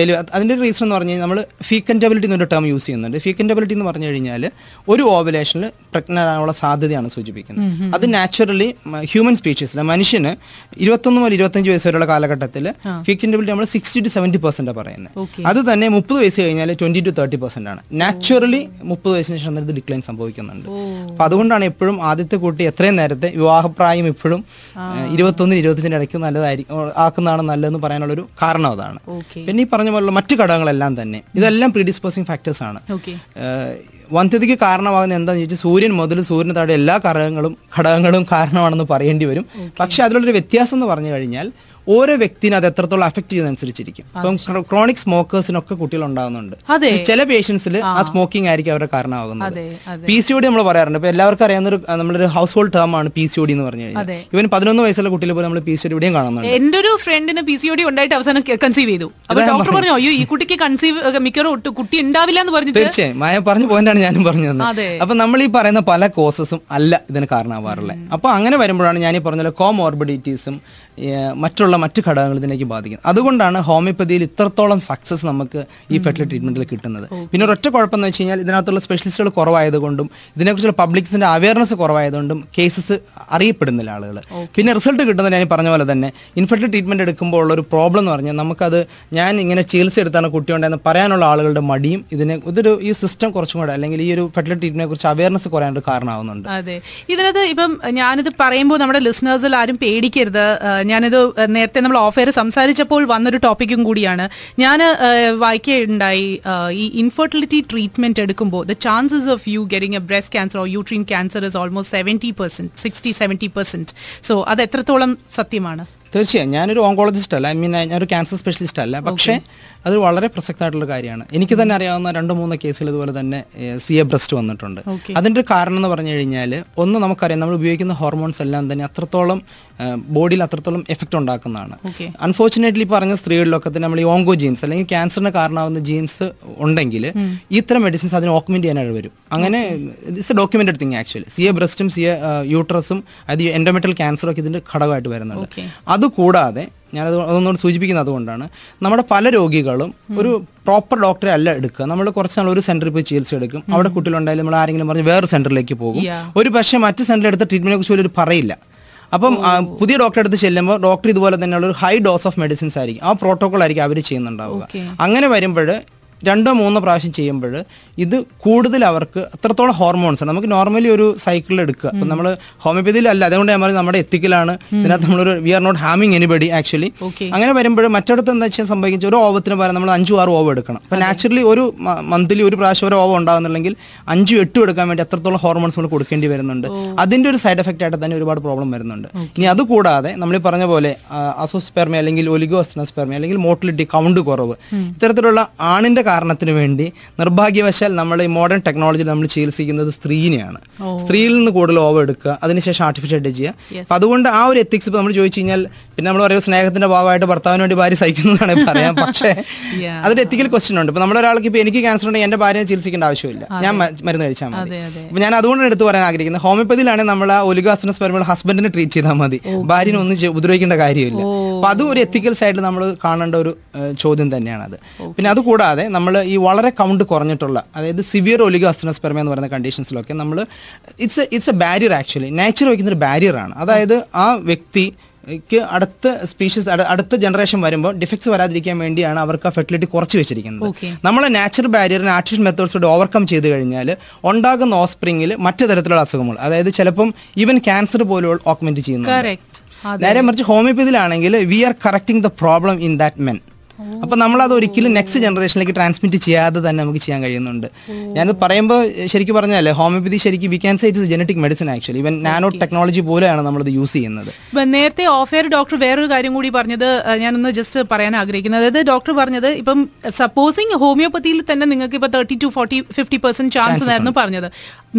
ഡെലിവറി അതിന്റെ റീസൺ എന്ന് പറഞ്ഞാൽ നമ്മൾ ഫീക്കന്റബിലിറ്റി എന്നൊരു ടേം യൂസ് ചെയ്യുന്നുണ്ട്. ഫീക്കന്റബിലിറ്റി എന്ന് പറഞ്ഞു കഴിഞ്ഞാൽ ഒരു ഓവലേഷനിൽ പ്രഗ്നന്റ് ആകാനുള്ള സാധ്യതയാണ് സൂചിപ്പിക്കുന്നത്. അത് നാച്ചുറലി ഹ്യൂമൻ സ്പീഷീസിൽ മനുഷ്യന് ഇരുപത്തൊന്ന് മുതൽ ഇരുപത്തഞ്ച് വയസ്സ് വരെയുള്ള കാലഘട്ടത്തിൽ ഫീക്കന്റബിലിറ്റി നമ്മൾ സിക്സ്റ്റി ടു സെവന്റി പെർസെന്റ് പറയുന്നത്. അത് തന്നെ മുപ്പത് വയസ്സ് കഴിഞ്ഞാൽ ട്വന്റി ടു തേർട്ടി പെർസെന്റ് ആണ് നാച്ചുറലി മുപ്പത് വയസ്സിന് ശേഷം ഇത് ഡിക്ലൈൻ സംഭവിക്കുന്നുണ്ട്. അപ്പൊ അതുകൊണ്ടാണ് എപ്പോഴും ആദ്യത്തെ കുട്ടി എത്രയും നേരത്തെ വിവാഹപ്രായം ഇപ്പോഴും ഇരുപത്തൊന്നിന് ഇരുപത്തഞ്ചിന്റെ ഇടയ്ക്ക് നല്ലതായിരിക്കും ആക്കുന്നതാണ് നല്ലതെന്ന് പറയാനുള്ള ഒരു കാരണം അതാണ്. പിന്നെ ഈ പറഞ്ഞ പോലുള്ള മറ്റു ഘടകങ്ങളെല്ലാം തന്നെ ഇതെല്ലാം പ്രീഡിസ്പോസിങ് ഫാക്ടേഴ്സ് ആണ്. വന്ധ്യതയ്ക്ക് കാരണമാകുന്ന എന്താണെന്ന് ചോദിച്ചാൽ സൂര്യൻ മുതൽ സൂര്യന് താഴെ എല്ലാ ഘടകങ്ങളും ഘടകങ്ങളും കാരണമാണെന്ന് പറയേണ്ടി വരും. പക്ഷെ അതിലുള്ളൊരു വ്യത്യാസം എന്ന് പറഞ്ഞു കഴിഞ്ഞാൽ ഓരോ വ്യക്തിനെ അത് എത്രത്തോളം അഫക്ട് ചെയ്യുന്നതനുസരിച്ചിരിക്കും. ഇപ്പം ക്രോണിക് സ്മോക്കേഴ്സിനൊക്കെ കുട്ടികൾ ഉണ്ടാകുന്നുണ്ട്. ചില പേഷ്യൻസിൽ ആ. സ്മോക്കിംഗ് ആയിരിക്കും അവരുടെ കാരണമാകുന്നത്. പി സി ഡി നമ്മൾ പറയാറുണ്ട്. ഇപ്പൊ എല്ലാവർക്കും അറിയാവുന്ന ഒരു നമ്മളൊരു ഹൗസ് ഹോൾഡ് ടേം ആണ് പി സി ഡി എന്ന് പറഞ്ഞു കഴിഞ്ഞാൽ. ഇവൻ പതിനൊന്ന് വയസ്സുള്ള കുട്ടികൾ പോലും നമ്മൾ പി സി ഒ ഡി ഇവിടെയും കാണുന്നുണ്ട്. എന്റെ ഒരു ഫ്രണ്ടിന് പി സി ഡി ഉണ്ടായിട്ട് അവസാനം കൺസീവ് ചെയ്തു. അപ്പൊ ഡോക്ടർ പറഞ്ഞു അയ്യോ ഈ കുട്ടിക്ക് കൺസീവ് മിക്കവാറും ഒട്ട് കുട്ടി ഉണ്ടാവില്ല എന്ന് പറഞ്ഞു തീർച്ചയായും. മായ പറഞ്ഞ പോയിന്റാണ് ഞാനും പറഞ്ഞു. തന്നത്. അപ്പൊ നമ്മൾ ഈ പറയുന്ന പല കോസസും അല്ല ഇതിന് കാരണമാവാറുള്ളത് അപ്പൊ അങ്ങനെ വരുമ്പോഴാണ് ഞാൻ ഈ പറഞ്ഞ കോമോർബിഡിറ്റീസും മറ്റുള്ള മറ്റു ഘടകങ്ങൾ ഇതിലേക്ക് ബാധിക്കുന്നത് അതുകൊണ്ടാണ് ഹോമിയോപ്പതിയിൽ ഇത്രത്തോളം സക്സസ് നമുക്ക് ഈ ഫെർട്ടിലിറ്റി ട്രീറ്റ്മെന്റിൽ കിട്ടുന്നത്. പിന്നെ ഒരൊറ്റ കുഴപ്പം എന്ന് വെച്ച് കഴിഞ്ഞാൽ ഇതിനകത്തുള്ള സ്പെഷ്യലിസ്റ്റുകൾ കുറവായതുകൊണ്ടും ഇതിനെക്കുറിച്ചുള്ള പബ്ലിക്സിന്റെ അവയർനെസ് കുറവായതുകൊണ്ടും കേസസ് അറിയപ്പെടുന്നില്ല ആളുകൾ പിന്നെ റിസൾട്ട് കിട്ടുന്നത് ഞാൻ പറഞ്ഞ പോലെ തന്നെ ഇൻഫെർട്ടിലിറ്റി ട്രീറ്റ്മെന്റ് എടുക്കുമ്പോൾ ഉള്ള ഒരു പ്രോബ്ലം എന്ന് പറഞ്ഞാൽ നമുക്കത് ഞാൻ ഇങ്ങനെ ചികിത്സ എടുത്താണ് കുട്ടിയുണ്ടെന്ന് പറയാനുള്ള ആളുകളുടെ മടിയും ഇതിനെ ഇതൊരു ഈ സിസ്റ്റം കുറച്ചും കൂടെ അല്ലെങ്കിൽ ഈ ഒരു ഫെർട്ടിലിറ്റി ട്രീറ്റ്മെന്റിനെ കുറിച്ച് അവയർനെസ് കുറയാനൊരു കാരണമാവുന്നുണ്ട്. അതെ. ഇതിനകത്ത് ഇപ്പം ഞാനിത് പറയുമ്പോൾ നമ്മുടെ ലിസണേഴ്സിൽ ആരും പേടിക്കരുത്. ഞാനിത് നേരത്തെ നമ്മൾ ഓഫ് എയർ സംസാരിച്ചപ്പോൾ വന്നൊരു ടോപ്പിക്കും കൂടിയാണ്. ഞാൻ വായിക്കുകയുണ്ടായി ഈ ഇൻഫെർട്ടിലിറ്റി ട്രീറ്റ്മെന്റ് എടുക്കുമ്പോൾ the chances of you getting a breast cancer or uterine cancer is almost seventy percent sixty seventy percent so അത് എത്രത്തോളം സത്യമാണ്? തീർച്ചയായും. ഞാനൊരു ഓങ്കോളജിസ്റ്റ് അല്ല. ഐ മീൻ ഞാനൊരു ക്യാൻസർ സ്പെഷ്യലിസ്റ്റ് അല്ല. പക്ഷേ അത് വളരെ പ്രസക്തമായിട്ടുള്ള കാര്യമാണ്. എനിക്ക് തന്നെ അറിയാവുന്ന രണ്ട് മൂന്ന് കേസുകൾ ഇതുപോലെ തന്നെ സി എ ബ്രസ്റ്റ് വന്നിട്ടുണ്ട്. അതിന്റെ ഒരു കാരണം എന്ന് പറഞ്ഞു കഴിഞ്ഞാൽ ഒന്ന് നമുക്കറിയാം നമ്മൾ ഉപയോഗിക്കുന്ന ഹോർമോൺസ് എല്ലാം തന്നെ അത്രത്തോളം ബോഡിയിൽ അത്രത്തോളം എഫക്റ്റ് ഉണ്ടാക്കുന്നതാണ്. അൺഫോർച്ചുനേറ്റ്ലി പറഞ്ഞ സ്ത്രീകളിലൊക്കെ തന്നെ നമ്മൾ ഈ ഓങ്കോ ജീൻസ് അല്ലെങ്കിൽ ക്യാൻസറിന് കാരണമാകുന്ന ജീൻസ് ഉണ്ടെങ്കിൽ ഇത്തരം മെഡിസിൻസ് അതിന് ഓക്യുമെന്റ് ചെയ്യാനായിട്ട് വരും അങ്ങനെ it's a documented thing actually C A ബ്രസ്റ്റും C A യൂട്രസും അത് എൻഡോമെറ്റൽ ക്യാൻസറും ഒക്കെ ഇതിന്റെ ഘടകമായിട്ട് വരുന്നുണ്ട്. അതുകൂടാതെ ഞാനത് അതൊന്നുകൊണ്ട് സൂചിപ്പിക്കുന്നത് അതുകൊണ്ടാണ്. നമ്മുടെ പല രോഗികളും ഒരു പ്രോപ്പർ ഡോക്ടറെ അല്ല എടുക്കുക. നമ്മൾ കുറച്ച് നാൾ ഒരു സെന്ററിൽ പോയി ചികിത്സ എടുക്കും. അവിടെ കുട്ടികളുണ്ടായാലും നമ്മൾ ആരെങ്കിലും പറഞ്ഞ് വേറെ സെന്ററിലേക്ക് പോകും. ഒരു പക്ഷേ മറ്റ് സെന്ററിൽ എടുത്ത ട്രീറ്റ്മെന്റിനെ കുറിച്ച് ഒരു പറയില്ല. അപ്പം പുതിയ ഡോക്ടറെ അടുത്ത് ചെല്ലുമ്പോൾ ഡോക്ടർ ഇതുപോലെ തന്നെയുള്ള ഒരു ഹൈ ഡോസ് ഓഫ് മെഡിസിൻസ് ആയിരിക്കും. ആ പ്രോട്ടോകോൾ ആയിരിക്കും അവർ ചെയ്യുന്നുണ്ടാവുക. അങ്ങനെ വരുമ്പോൾ രണ്ടോ മൂന്നോ പ്രാവശ്യം ചെയ്യുമ്പോൾ ഇത് കൂടുതൽ അവർക്ക് അത്രത്തോളം ഹോർമോൺസ് നമുക്ക് നോർമലി ഒരു സൈക്കിൾ എടുക്കുക. അപ്പം നമ്മൾ ഹോമിയോപ്പതിയിൽ അല്ല. അതുകൊണ്ട് ഞാൻ പറയുന്നത് നമ്മുടെ എത്തിക്കലാണ് ഇതിനകത്ത് നമ്മളൊരു വി ആർ നോട്ട് ഹാമിങ് എനിബഡി ആക്ച്വലി അങ്ങനെ വരുമ്പോൾ മറ്റിടത്ത് എന്താ വെച്ചാൽ സംഭവിക്കുന്നത്? ഒരു ഓവത്തിന് പകരം നമ്മൾ അഞ്ചു ആറ് ഓവ് എടുക്കണം. അപ്പൊ നാച്ചുറലി ഒരു മന്ത്ലി ഒരു പ്രാവശ്യം ഒരു ഓവ് ഉണ്ടാകുന്നുണ്ടെങ്കിൽ അഞ്ചും എട്ടും എടുക്കാൻ വേണ്ടി അത്രത്തോളം ഹോർമോൺസ് നമ്മൾ കൊടുക്കേണ്ടി വരുന്നുണ്ട്. അതിന്റെ ഒരു സൈഡ് എഫക്റ്റ് ആയിട്ട് തന്നെ ഒരുപാട് പ്രോബ്ലം വരുന്നുണ്ട്. ഇനി അത് കൂടാതെ നമ്മൾ പറഞ്ഞ പോലെ അസോസ്പെർമി അല്ലെങ്കിൽ ഒലിഗോസ്നസ്പെർമി അല്ലെങ്കിൽ മോട്ടിലിറ്റി കൗണ്ട് കുറവ് ഇത്തരത്തിലുള്ള ആണിന്റെ കാരണത്തിന് വേണ്ടി നിർഭാഗ്യവശാൽ നമ്മൾ ഈ മോഡേൺ ടെക്നോളജിയിൽ നമ്മൾ ചികിത്സിക്കുന്നത് സ്ത്രീനെയാണ്. സ്ത്രീയിൽ നിന്ന് കൂടുതൽ ഓവർ എടുക്കുക അതിനുശേഷം ആർട്ടിഫിഷ്യൽ ആയിട്ട് ചെയ്യുക. അപ്പം അതുകൊണ്ട് ആ ഒരു എത്തിക്സ് ഇപ്പൊ നമ്മൾ ചോദിച്ചു കഴിഞ്ഞാൽ പിന്നെ നമ്മൾ പറയുമ്പോൾ സ്നേഹത്തിന്റെ ഭാഗമായിട്ട് ഭർത്താവിന് വേണ്ടി ഭാര്യ സഹിക്കുന്നതാണ് പറയാം. പക്ഷേ. അതൊരു എത്തിക്കൽ ക്വസ്റ്റ്യൻ ഉണ്ട്. ഇപ്പം നമ്മളൊരാൾക്ക് ഇപ്പൊ എനിക്ക് ക്യാൻസർ ഉണ്ടെങ്കിൽ എന്റെ ഭാര്യനെ ചികിത്സിക്കേണ്ട ആവശ്യമില്ല. ഞാൻ മരുന്ന് കഴിച്ചാൽ മതി. അപ്പൊ ഞാൻ അതുകൊണ്ട് എടുത്തു പറയാൻ ആഗ്രഹിക്കുന്നത്. ഹോമിയോപ്പതിയിലാണ് നമ്മൾ ആ പറയുമ്പോൾ ഹസ്ബൻഡിനെ ട്രീറ്റ് ചെയ്താൽ മതി. ഭാര്യനെ ഒന്നും ഉപദ്രവിക്കേണ്ട കാര്യമില്ല. അപ്പം അപ്പൊ അതും ഒരു എത്തിക്കൽ സൈഡിൽ നമ്മൾ കാണേണ്ട ഒരു ചോദ്യം തന്നെയാണ് അത് പിന്നെ അതുകൂടാതെ നമ്മൾ ഈ വളരെ കൗണ്ട് കുറഞ്ഞിട്ടുള്ള അതായത് സിവിയർ ഒലിഗോസ്റ്റിനോസ്പെർമ എന്ന് പറയുന്ന കണ്ടീഷൻസിലൊക്കെ നമ്മൾ it's it's a barrier actually nature വയ്ക്കുന്ന ഒരു ബാരിയർ ആണ്. അതായത് ആ വ്യക്തി ക്ക് അടുത്ത സ്പീഷീസ് അടുത്ത ജനറേഷൻ വരുമ്പോൾ ഡിഫക്ട്സ് വരാതിരിക്കാൻ വേണ്ടിയാണ് അവർക്ക് ആ ഫെർട്ടിലിറ്റി കുറച്ച് വെച്ചിരിക്കുന്നത്. നമ്മൾ നമ്മളെ നാച്ചുറൽ ബാരിയറിനെ ആർട്ടിഫിഷ്യൽ മെത്തേഡ്സോട് ഓവർകം ചെയ്ത് കഴിഞ്ഞാൽ ഉണ്ടാകുന്ന ഓസ്പ്രിങ്ങിൽ മറ്റു തരത്തിലുള്ള അസുഖങ്ങൾ അതായത് ചിലപ്പം ഈവൻ ക്യാൻസർ പോലും ഓഗ്മെന്റ് ചെയ്യുന്നു നേരെ മറിച്ച് ഹോമിയോപ്പതിയിലാണെങ്കിൽ we are correcting the problem in that men അപ്പൊ നമ്മൾ അത് ഒരിക്കലും നെക്സ്റ്റ് ജനറേഷനിലേക്ക് ട്രാൻസ്മിറ്റ് ചെയ്യാതെ തന്നെ നമുക്ക് ചെയ്യാൻ കഴിയുന്നുണ്ട്. ഞാൻ പറയുമ്പോൾ ശരിക്കും പറഞ്ഞാൽ ഹോമിയോപ്പതി ശരിക്കും we can say it genetic medicine actually even nano technology പോലെയാണ് നമ്മളത് യൂസ് ചെയ്യുന്നത്. നേരത്തെ ഓഫെയർ ഡോക്ടർ വേറൊരു കാര്യം കൂടി പറഞ്ഞത് ഞാനൊന്ന് ജസ്റ്റ് പറയാൻ ആഗ്രഹിക്കുന്നത്. അതായത് ഡോക്ടർ പറഞ്ഞത് ഇപ്പം സപ്പോസിങ് ഹോമിയോപ്പതിയിൽ തന്നെ നിങ്ങൾക്ക് ഇപ്പൊ thirty to forty fifty percent chance ആയിരുന്നു പറഞ്ഞത്.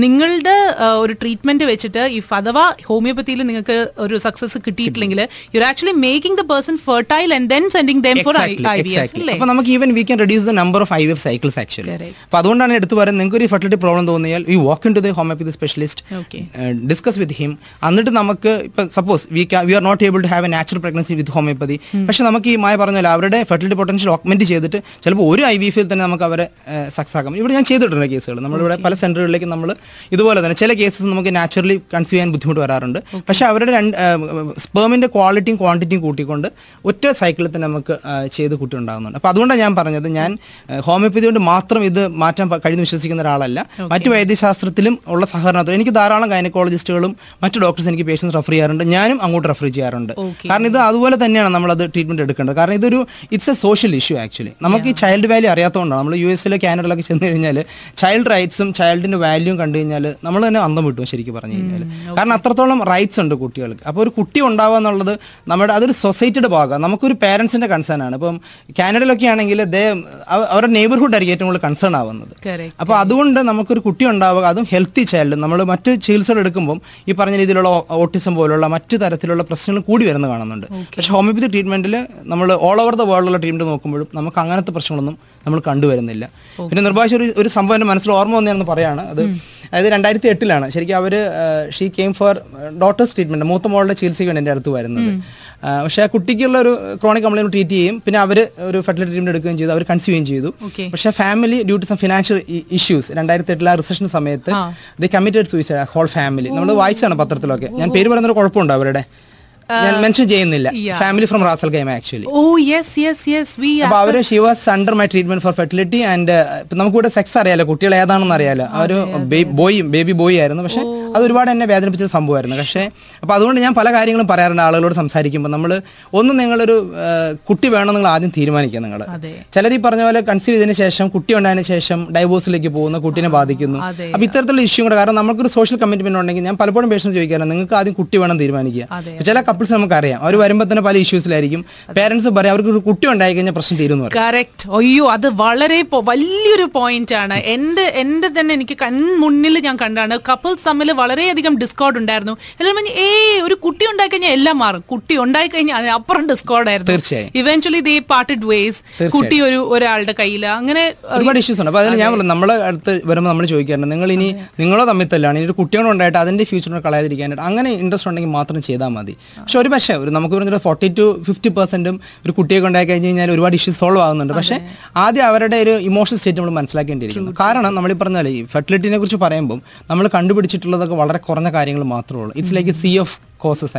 നിങ്ങളുടെ ഒരു ട്രീറ്റ്മെന്റ് വെച്ചിട്ട് ഇഫ് അഥവാ ഹോമിയോപ്പതിയിൽ നിങ്ങൾക്ക് ഒരു success കിട്ടിയിട്ടില്ലെങ്കിൽ you actually making the person fertile and then sending them for I V F അപ്പൊ നമുക്ക് even we can reduce the number of I F cycles actually. അപ്പൊ അതുകൊണ്ടാണ് എടുത്തു പറയുന്നത് നിങ്ങൾക്ക് ഒരു ഫെർട്ടിലിറ്റി പ്രോബ്ലം തോന്നിയാൽ you walk into the homeopathy specialist discuss with him എന്നിട്ട് നമുക്ക് ഇപ്പൊ suppose we we are not able to have a natural pregnancy with homeopathy പക്ഷെ നമുക്ക് ഈ മായ പറഞ്ഞാൽ അവരുടെ ഫെർട്ടിലിറ്റി പൊട്ടൻഷ്യൽ ഓക്മെന്റ് ചെയ്തിട്ട് ചിലപ്പോൾ ഒരു ഐ വി എഫിൽ തന്നെ നമുക്ക് അവരെ സക്സസ് ആക്കാം. ഇവിടെ ഞാൻ ചെയ്തിട്ടുണ്ട് കേസുകൾ നമ്മളിവിടെ പല സെന്ററുകളിലേക്ക് നമ്മൾ ഇതുപോലെ തന്നെ ചില കേസസ് നമുക്ക് നാച്ചുറലി കൺസീവ് ചെയ്യാൻ ബുദ്ധിമുട്ട് വരാറുണ്ട്. പക്ഷെ അവരുടെ രണ്ട് സ്പേമിന്റെ ക്വാളിറ്റിയും ക്വാണ്ടിറ്റിയും കൂട്ടിക്കൊണ്ട് ഒറ്റ സൈക്കിളിൽ തന്നെ നമുക്ക് ചെയ്ത് കുട്ടി ഉണ്ടാകുന്നുണ്ട്. അപ്പോൾ അതുകൊണ്ടാണ് ഞാൻ പറഞ്ഞത് ഞാൻ ഹോമിയോപ്പതി കൊണ്ട് മാത്രം ഇത് മാറ്റാൻ കഴിഞ്ഞ് വിശ്വസിക്കുന്ന ഒരാളല്ല. മറ്റു വൈദ്യശാസ്ത്രത്തിലും ഉള്ള സഹകരണത്തിൽ എനിക്ക് ധാരാളം ഗൈനക്കോളജിസ്റ്റുകളും മറ്റു ഡോക്ടേഴ്സ് എനിക്ക് പേഷ്യൻസ് റെഫർ ചെയ്യാറുണ്ട്. ഞാനും അങ്ങോട്ട് റെഫർ ചെയ്യാറുണ്ട്. കാരണം ഇത് അതുപോലെ തന്നെയാണ് നമ്മൾ അത് ട്രീറ്റ്മെന്റ് എടുക്കേണ്ടത്. കാരണം ഇതൊരു it's a social issue actually. നമുക്ക് ഈ ചൈൽഡ് വാല്യൂ അറിയാത്തതുകൊണ്ടാണ് നമ്മൾ യു എസിലെ കാനഡയിലൊക്കെ ചെന്ന് കഴിഞ്ഞാൽ ചൈൽഡ് റൈറ്റ്സും ചൈൽഡിന്റെ വാല്യൂം കണ്ടു കഴിഞ്ഞാൽ നമ്മൾ തന്നെ അന്തം വിട്ടു ശരിക്കും പറഞ്ഞു കഴിഞ്ഞാൽ കാരണം അത്രത്തോളം റൈറ്റ്സ് ഉണ്ട് കുട്ടികൾക്ക്. അപ്പോൾ ഒരു കുട്ടി ഉണ്ടാവുക എന്നുള്ളത് നമ്മുടെ അതൊരു സൊസൈറ്റിയുടെ ഭാഗമാണ്. നമുക്കൊരു പേരൻസിന്റെ കൺസേൺ ആണ്. ഇപ്പം കാനഡയിലൊക്കെ ആണെങ്കിൽ അവരുടെ നെയ്ബർഹുഡ് ആയിരിക്കും ഏറ്റവും കൂടുതൽ കൺസേൺ ആവുന്നത്. അപ്പൊ അപ്പോൾ അതുകൊണ്ട് നമുക്കൊരു കുട്ടി ഉണ്ടാവുക അതും ഹെൽത്തി ചൈൽഡ് നമ്മൾ മറ്റ് ചികിത്സകൾ എടുക്കുമ്പോൾ ഈ പറഞ്ഞ രീതിയിലുള്ള ഓട്ടിസം പോലുള്ള മറ്റു തരത്തിലുള്ള പ്രശ്നങ്ങൾ കൂടി വരുന്നത് കാണുന്നുണ്ട്. പക്ഷെ ഹോമിയോപ്പതി ട്രീറ്റ്മെന്റിൽ നമ്മൾ ഓൾ ഓവർ ദ ഉള്ള ട്രീറ്റ്മെന്റ് നോക്കുമ്പോഴും നമുക്ക് അങ്ങനത്തെ പ്രശ്നങ്ങളൊന്നും നമ്മൾ കണ്ടുവരുന്നില്ല. പിന്നെ നിർഭാഗ്യം ഒരു ഒരു സംഭവം എന്റെ മനസ്സിൽ ഓർമ്മ വന്നതെന്ന് പറയാണ്. അത് അതായത് രണ്ടായിരത്തി എട്ടിലാണ് ശരിക്കും അവർ she came for daughter's treatment മൂത്ത മോളുടെ ചികിത്സയ്ക്കാണ് എന്റെ അടുത്ത് വരുന്നത്. പക്ഷേ ആ കുട്ടിക്കുള്ള ഒരു ക്രോണിക് കംപ്ലൈന്റ് ട്രീറ്റ് ചെയ്യും. പിന്നെ അവർ ഒരു ഫെർട്ടിലിറ്റി ട്രീറ്റ്മെന്റ് എടുക്കുകയും ചെയ്തു. അവർ കൺസ്യൂം ചെയ്യുകയും ചെയ്തു. പക്ഷേ family due to some financial issues രണ്ടായിരത്തി എട്ടിലെ ആ റിസഷൻ സമയത്ത് they committed suicide whole family നമ്മൾ വായിച്ചാണ് പത്രത്തിലൊക്കെ. ഞാൻ പേര് പറയുന്നൊരു കുഴപ്പമുണ്ടോ അവരുടെ? ഞാൻ മെൻഷൻ ചെയ്യുന്നില്ല. Family from Ras al Khaimah actually oh yes yes yes we അപ്പോൾ അവർ she was under my treatment for fertility and നമുക്കിവിടെ സെക്സ് അറിയാലോ കുട്ടികൾ ഏതാണെന്ന് അറിയാലോ. ആ ഒരു ബോയ് ബേബി ബോയ് ആയിരുന്നു. പക്ഷെ അത് ഒരുപാട് എന്നെ വേദനിപ്പിച്ചൊരു സംഭവമായിരുന്നു. പക്ഷേ അപ്പോൾ അതുകൊണ്ട് ഞാൻ പല കാര്യങ്ങളും പറയാറുണ്ട് ആളുകളോട് സംസാരിക്കുമ്പോൾ. നമ്മൾ ഒന്ന് നിങ്ങളൊരു കുട്ടി വേണം നിങ്ങൾ ആദ്യം തീരുമാനിക്കുക നിങ്ങൾ ചിലർ ഈ പറഞ്ഞ പോലെ കൺസീവ് ചെയ്തതിന് ശേഷം കുട്ടി ഉണ്ടായതിന് ശേഷം ഡൈവോഴ്സിലേക്ക് പോകുന്ന കുട്ടീനെ ബാധിക്കുന്നു. അപ്പോൾ ഇത്തരത്തിലുള്ള ഇഷ്യൂ കൂടെ കാരണം നമുക്കൊരു സോഷ്യൽ കമ്മിറ്റ്മെന്റ് ഉണ്ടെങ്കിൽ ഞാൻ പലപ്പോഴും പേഷ്യൻസ് ചോദിക്കാറുണ്ട് നിങ്ങൾക്ക് ആദ്യം കുട്ടി വേണം തീരുമാനിക്കുക. ചില കപ്പിൾസ് നമുക്കറിയാം അവർ വരുമ്പോൾ തന്നെ പല ഇഷ്യൂസിലായിരിക്കും പേരൻസ് പറയാം അവർക്ക് ഒരു കുട്ടി ഉണ്ടായി കഴിഞ്ഞാൽ പ്രശ്നം തീരുന്നു കറക്റ്റ് അയ്യോ അത് വളരെ വലിയൊരു പോയിന്റ് ആണ്. എന്റെ എന്റെ തന്നെ എനിക്ക് കൺമുന്നിൽ ഞാൻ കണ്ടാണ് കപ്പിൾസ് തമ്മിൽ വളരെയധികം ഡിസ്കോഡ് ഉണ്ടായിരുന്നു. എല്ലാവരും പറഞ്ഞു ഏ ഒരു കുട്ടി ഉണ്ടായി കഴിഞ്ഞാൽ എല്ലാം മാറും. കുട്ടി ഉണ്ടായി കഴിഞ്ഞാൽ അതിന് അപ്പുറം ഡിസ്കോഡ് ആയിരുന്നു. തീർച്ചയായും. ഇവൻച്വലി ദേ പാർട്ടഡ് വേസ് കുട്ടി ഒരു ഒരാളുടെ കയ്യിൽ അങ്ങനെ ഒരുപാട് ഇഷ്യൂസ് ഉണ്ട്. അപ്പൊ അതിൽ ഞാൻ പറഞ്ഞു നമ്മളെ അടുത്ത് വരുമ്പോൾ നമ്മൾ ചോദിക്കാറുണ്ട് നിങ്ങൾ ഇനി നിങ്ങളോ തമ്മിൽ തല്ലാണ്. ഇനി ഒരു കുട്ടിയോട് ഉണ്ടായിട്ട് അതിന്റെ ഫ്യൂച്ചറിനെ കളയാതിരിക്കാനായിട്ട് അങ്ങനെ ഇൻട്രസ്റ്റ് ഉണ്ടെങ്കിൽ മാത്രം ചെയ്താൽ മതി. പക്ഷെ ഒരു പക്ഷേ ഒരു നമുക്ക് പറഞ്ഞൊരു ഫോർട്ടി ടു ഫിഫ്റ്റി പെർസെന്റും ഒരു കുട്ടിയെ ഉണ്ടായി കഴിഞ്ഞ് കഴിഞ്ഞാൽ ഒരുപാട് ഇഷ്യൂസ് സോൾവ് ആകുന്നുണ്ട്. പക്ഷെ ആദ്യം അവരുടെ ഒരു ഇമോഷണൽ സ്റ്റേറ്റ് നമ്മൾ മനസ്സിലാക്കേണ്ടിയിരിക്കുന്നു. കാരണം നമ്മൾ ഈ പറഞ്ഞ പോലെ ഈ ഫെർട്ടിലിറ്റിനെ കുറിച്ച് പറയുമ്പോൾ നമ്മൾ കണ്ടുപിടിച്ചിട്ടുള്ളതൊക്കെ വളരെ കുറഞ്ഞ കാര്യങ്ങൾ മാത്രമേ ഉള്ളൂ. It's like sea of causes.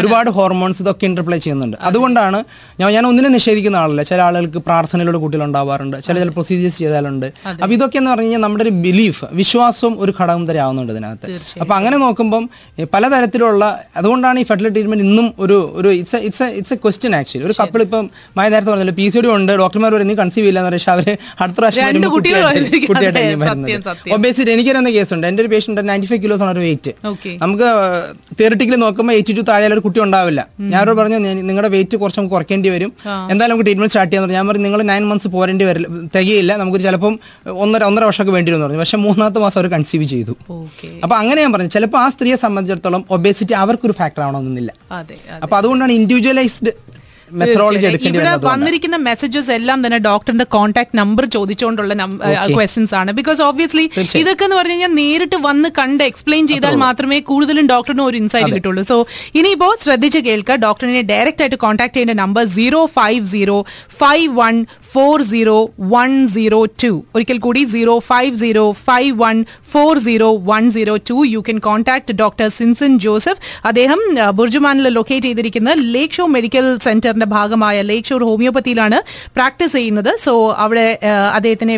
ഒരുപാട് ഹോർമോൺസ് ഇതൊക്കെ ഇന്റർപ്ലേ ചെയ്യുന്നുണ്ട്. അതുകൊണ്ടാണ് ഞാൻ ഞാൻ ഒന്നിനെ നിഷേധിക്കുന്ന ആളല്ല. ചില ആളുകൾക്ക് പ്രാർത്ഥനയിലൂടെ കുട്ടികൾ ഉണ്ടാവാറുണ്ട് ചില ചില പ്രൊസീജിയേഴ്സ് ചെയ്താലുണ്ട്. അപ്പൊ ഇതൊക്കെ എന്ന് പറഞ്ഞു കഴിഞ്ഞാൽ നമ്മുടെ ഒരു ബിലീഫ് വിശ്വാസവും ഒരു ഘടകം തരെ ആവുന്നുണ്ട് ഇതിനകത്ത്. അപ്പൊ അങ്ങനെ നോക്കുമ്പം പലതരത്തിലുള്ള അതുകൊണ്ടാണ് ഈ ഫെർട്ടിലിറ്റി ട്രീറ്റ്മെന്റ് ഇന്നും ഒരു ഒരു it's it's it's a question actually ഒരു കപ്പിൾ ഇപ്പം മായ നേരത്തെ പറഞ്ഞല്ലോ പി സി ഡി ഉണ്ട് ഡോക്ടർമാർ വരെ നീ കൺസീവ് ഇല്ല എന്ന് പക്ഷേ അവർ അടുത്ത പ്രാവശ്യം രണ്ട് വരുമ്പോൾ കുട്ടികൾ ഉണ്ട് എന്റെ കുട്ടിയായിട്ട് അതെ, ആയിരിക്കും സത്യം, വരുന്നത്. ഒബേസിറ്റി എനിക്കറിയുന്ന കേസുണ്ട് എന്റെ ഒരു പേഷ്യന്റ് നയന്റി ഫൈവ് കിലോസ് ആണ് ഒരു വെയിറ്റ് നമുക്ക് തിയറിറ്റിക്കലി നോക്കുമ്പോൾ എയ്റ്റി ടു താഴെ ഒരു കുട്ടി ഉണ്ടാവില്ല. ഞാനോട് പറഞ്ഞു നിങ്ങളുടെ വെയിറ്റ് കുറച്ച് നമുക്ക് കുറയ്ക്കേണ്ടി വരും. എന്തായാലും നമുക്ക് ട്രീറ്റ്മെന്റ് സ്റ്റാർട്ട് ചെയ്യാൻ പറഞ്ഞു. ഞാൻ പറഞ്ഞു നിങ്ങൾ നയൻ മന്ത്സ് പോരേണ്ടി വരില്ല തികയില്ല. നമുക്ക് ചിലപ്പം ഒന്നര ഒന്നര വർഷമൊക്കെ വേണ്ടി വരും പറഞ്ഞു. പക്ഷേ മൂന്നാമത്തെ മാസം അവർ കൺസീവ് ചെയ്തു. അപ്പൊ അങ്ങനെ ഞാൻ പറഞ്ഞു ചിലപ്പോൾ ആ സ്ത്രീയെ സംബന്ധിച്ചിടത്തോളം ഒബേസിറ്റി അവർക്കൊരു ഫാക്ടർ ആവണമെന്നില്ല. അപ്പൊ അതുകൊണ്ടാണ് ഇൻഡിവിജ്വലൈസ്ഡ് മെത്തഡോളജി എടുക്കേണ്ടി ഇവിടെ വന്നിരിക്കുന്ന മെസ്സേജസ് എല്ലാം തന്നെ ഡോക്ടറിന്റെ കോൺടാക്ട് നമ്പർ ചോദിച്ചുകൊണ്ടുള്ള ക്വസ്റ്റ്യൻസ് ആണ്. ബിക്കോസ് ഓബ്വിയസ്ലി ഇതൊക്കെ എന്ന് പറഞ്ഞു കഴിഞ്ഞാൽ നേരിട്ട് വന്ന് കണ്ട് എക്സ്പ്ലെയിൻ ചെയ്താൽ മാത്രമേ കൂടുതലും ഡോക്ടറിന് ഒരു ഇൻസൈറ്റ് കിട്ടുള്ളൂ. സോ ഇനിയിപ്പോ ശ്രദ്ധിച്ച് കേൾക്കുക. ഡോക്ടറിനെ ഡയറക്റ്റ് ആയിട്ട് കോൺടാക്ട് ചെയ്യേണ്ട number zero five zero five one four zero one zero two ഒരിക്കൽ കൂടി zero five zero five one four zero one zero two you can contact doctor Sinsen Joseph അദ്ദേഹം ബുർജുമാനിൽ ലൊക്കേറ്റ് ചെയ്തിരിക്കുന്ന ലേക്ക് ഷോർ മെഡിക്കൽ സെന്ററിന്റെ ഭാഗമായ Lake Shore ഹോമിയോപ്പതിയിലാണ് practice ചെയ്യുന്നത്. So അവിടെ അദ്ദേഹത്തിനെ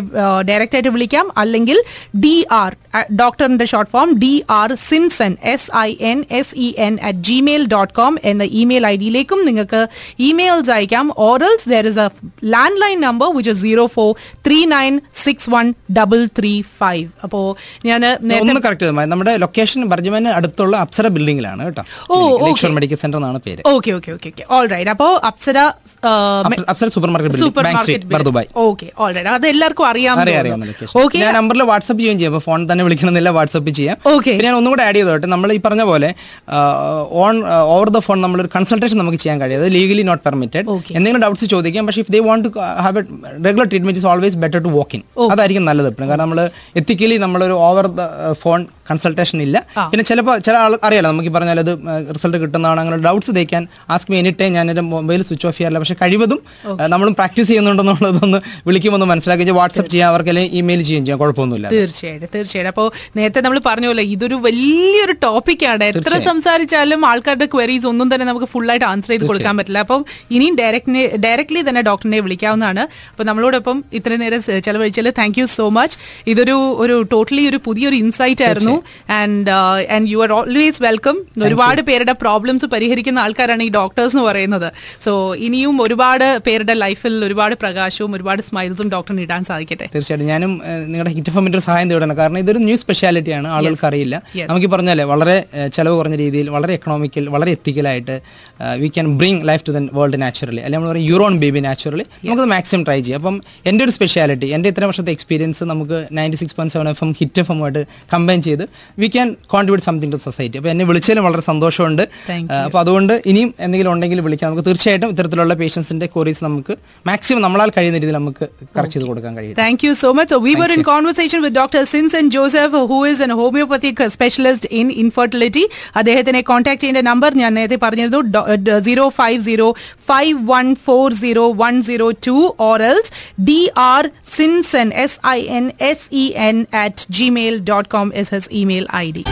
ഡയറക്റ്റായിട്ട് വിളിക്കാം. അല്ലെങ്കിൽ ഡി ആർ ഡോക്ടറിന്റെ short form D R Sinsen S I N S E N at Gmail dot com എന്ന ഇമെയിൽ ഐ ഡിയിലേക്കും നിങ്ങൾക്ക് ഇമെയിൽസ് അയക്കാം. Or else there is a landline number which zero four three nine six one double three five അപ്പോ ഞാൻ correct നമ്മുടെ location ബർജമന് അടുത്തുള്ള അപ്സര ബിൽഡിംഗിലാണ് കേട്ടോ. ഓ, medical centre എന്നാണ് പേര്. Okay okay okay okay. All right അപ്പോ Apsara Apsara supermarket supermarket Dubai okay all right അത് എല്ലാവർക്കും അറിയാം ഓക്കെ. ഞാൻ നമ്പറിൽ വാട്സ്ആപ്പ് ചെയ്യുകയും ചെയ്യാം. ഫോൺ തന്നെ വിളിക്കണമെന്നില്ല വാട്സ്ആപ്പ് ചെയ്യാം. ഓക്കെ. ഞാൻ ഒന്നും കൂടെ ആഡ് ചെയ്തോട്ടെ നമ്മൾ ഈ പറഞ്ഞ പോലെ ഓൺ ഓവർ ദ ഫോൺ നമ്മളൊരു കൺസൾട്ടേഷൻ നമുക്ക് ചെയ്യാൻ കഴിയും. അത് ലീഗലി നോട്ട് പെർമിറ്റഡ്. എന്തെങ്കിലും ഡൗട്ട്സ് ചോദിക്കാം. പക്ഷേ if they want to have regular treatment is always better to walk in അതായിരിക്കും നല്ലത്. എപ്പോഴും കാരണം നമ്മൾ എത്തിക്കലി നമ്മളൊരു ഓവർ ദ ഫോൺ കൺസൾട്ടേഷൻ ഇല്ല. പിന്നെ ചിലപ്പോൾ ചില ആൾ അറിയാലോ നമുക്ക് പറഞ്ഞാൽ അത് റിസൾട്ട് കിട്ടുന്നതാണ് അങ്ങനെ ഡൗട്ട്സ് തേക്കാൻ ആസ്ക് മീ എനി ടൈം ഞാൻ എന്റെ മൊബൈൽ സ്വിച്ച് ഓഫ് ചെയ്യാറില്ല. പക്ഷേ കഴിവതും നമ്മളും പ്രാക്ടീസ് ചെയ്യുന്നുണ്ടെന്നുള്ളതൊന്ന് വിളിക്കുമ്പോൾ ഒന്ന് മനസ്സിലാക്കി. വാട്സ്ആപ്പ് ചെയ്യാം അവർക്ക് അല്ലെങ്കിൽ ഇമെയിൽ ചെയ്യുകയും ചെയ്യാം കുഴപ്പമൊന്നുമില്ല. തീർച്ചയായിട്ടും തീർച്ചയായിട്ടും. അപ്പോൾ നേരത്തെ നമ്മൾ പറഞ്ഞ പോലെ ഇതൊരു വലിയൊരു ടോപ്പിക്കാണ് എത്ര സംസാരിച്ചാലും ആൾക്കാരുടെ ക്വയറീസ് ഒന്നും തന്നെ നമുക്ക് ഫുൾ ആയിട്ട് ആൻസർ ചെയ്ത് കൊടുക്കാൻ പറ്റില്ല. അപ്പം ഇനിയും ഡയറക്റ്റ് ഡയറക്ട്ലി തന്നെ ഡോക്ടറിനെ വിളിക്കാവുന്നതാണ്. അപ്പോൾ നമ്മളോടൊപ്പം ഇത്രയും നേരം ചെലവഴിച്ചാൽ താങ്ക് യു സോ മച്ച് ഇതൊരു ഒരു ടോട്ടലി ഒരു പുതിയൊരു ഇൻസൈറ്റ് ആയിരുന്നു. And and you are always welcome ഒരുപാട് പേരുടെ പ്രോബ്ലംസ് പരിഹരിക്കുന്ന ആൾക്കാരാണ് ഈ ഡോക്ടേഴ്സ് എന്ന് പറയുന്നത്. സോ ഇനിയും ഒരുപാട് പേരുടെ ലൈഫിൽ ഒരുപാട് പ്രകാശവും ഒരുപാട് സ്മൈൽസും ഡോക്ടറിന് ഇടാൻ സാധിക്കട്ടെ. തീർച്ചയായിട്ടും. ഞാനും നിങ്ങളുടെ ഹിറ്റ് എഫമിന്റെ സഹായം തേടണം. കാരണം ഇതൊരു ന്യൂ സ്പെഷ്യാലിറ്റിയാണ് ആളുകൾക്ക് അറിയില്ല. നമുക്ക് പറഞ്ഞാലേ വളരെ ചെലവ് കുറഞ്ഞ രീതിയിൽ വളരെ എക്കണോമിക്കൽ വളരെ എത്തിക്കലായിട്ട് we can bring life to the world naturally അല്ലെങ്കിൽ നമ്മൾ പറയും യൂറോൺ ബേബി നാച്ചുറലി നമുക്ക് മാക്സിമം ട്രൈ ചെയ്യാം. അപ്പം എന്റെ ഒരു സ്പെഷ്യാലിറ്റി എന്റെ ഇത്ര വർഷത്തെ എക്സ്പീരിയൻസ് നമുക്ക് ninety six point seven F M hit F എമ്മുമായിട്ട് combine ചെയ്ത് we can contribute something to society അപ്പോൾ എന്നെ വിളിച്ചതിലും വളരെ സന്തോഷമുണ്ട്. അപ്പോൾ അതുകൊണ്ട് ഇനിയും എന്തെങ്കിലും ഉണ്ടെങ്കിൽ വിളിക്കാം. നമുക്ക് തീർച്ചയായിട്ടും ഇത്തരത്തിലുള്ള പേഷ്യൻസിന്റെ കോറീസ് നമുക്ക് മാക്സിമം നമ്മളാൽ കഴിയുന്ന രീതിയിൽ നമുക്ക് കറക്റ്റ് ചെയ്ത് കൊടുക്കാൻ കഴിയും. Thank you so much we were in conversation with doctor Dr. Sinsen Joseph, who is an homeopathic specialist in infertility. അദ്ദേഹത്തിനെ കോൺടാക്ട് ചെയ്യേണ്ട നമ്പർ ഞാൻ നേരത്തെ പറഞ്ഞിരുന്നു. Zero five zero five one four zero one zero two or else D R Sinsen S I N S E N at Gmail dot com as as email ID D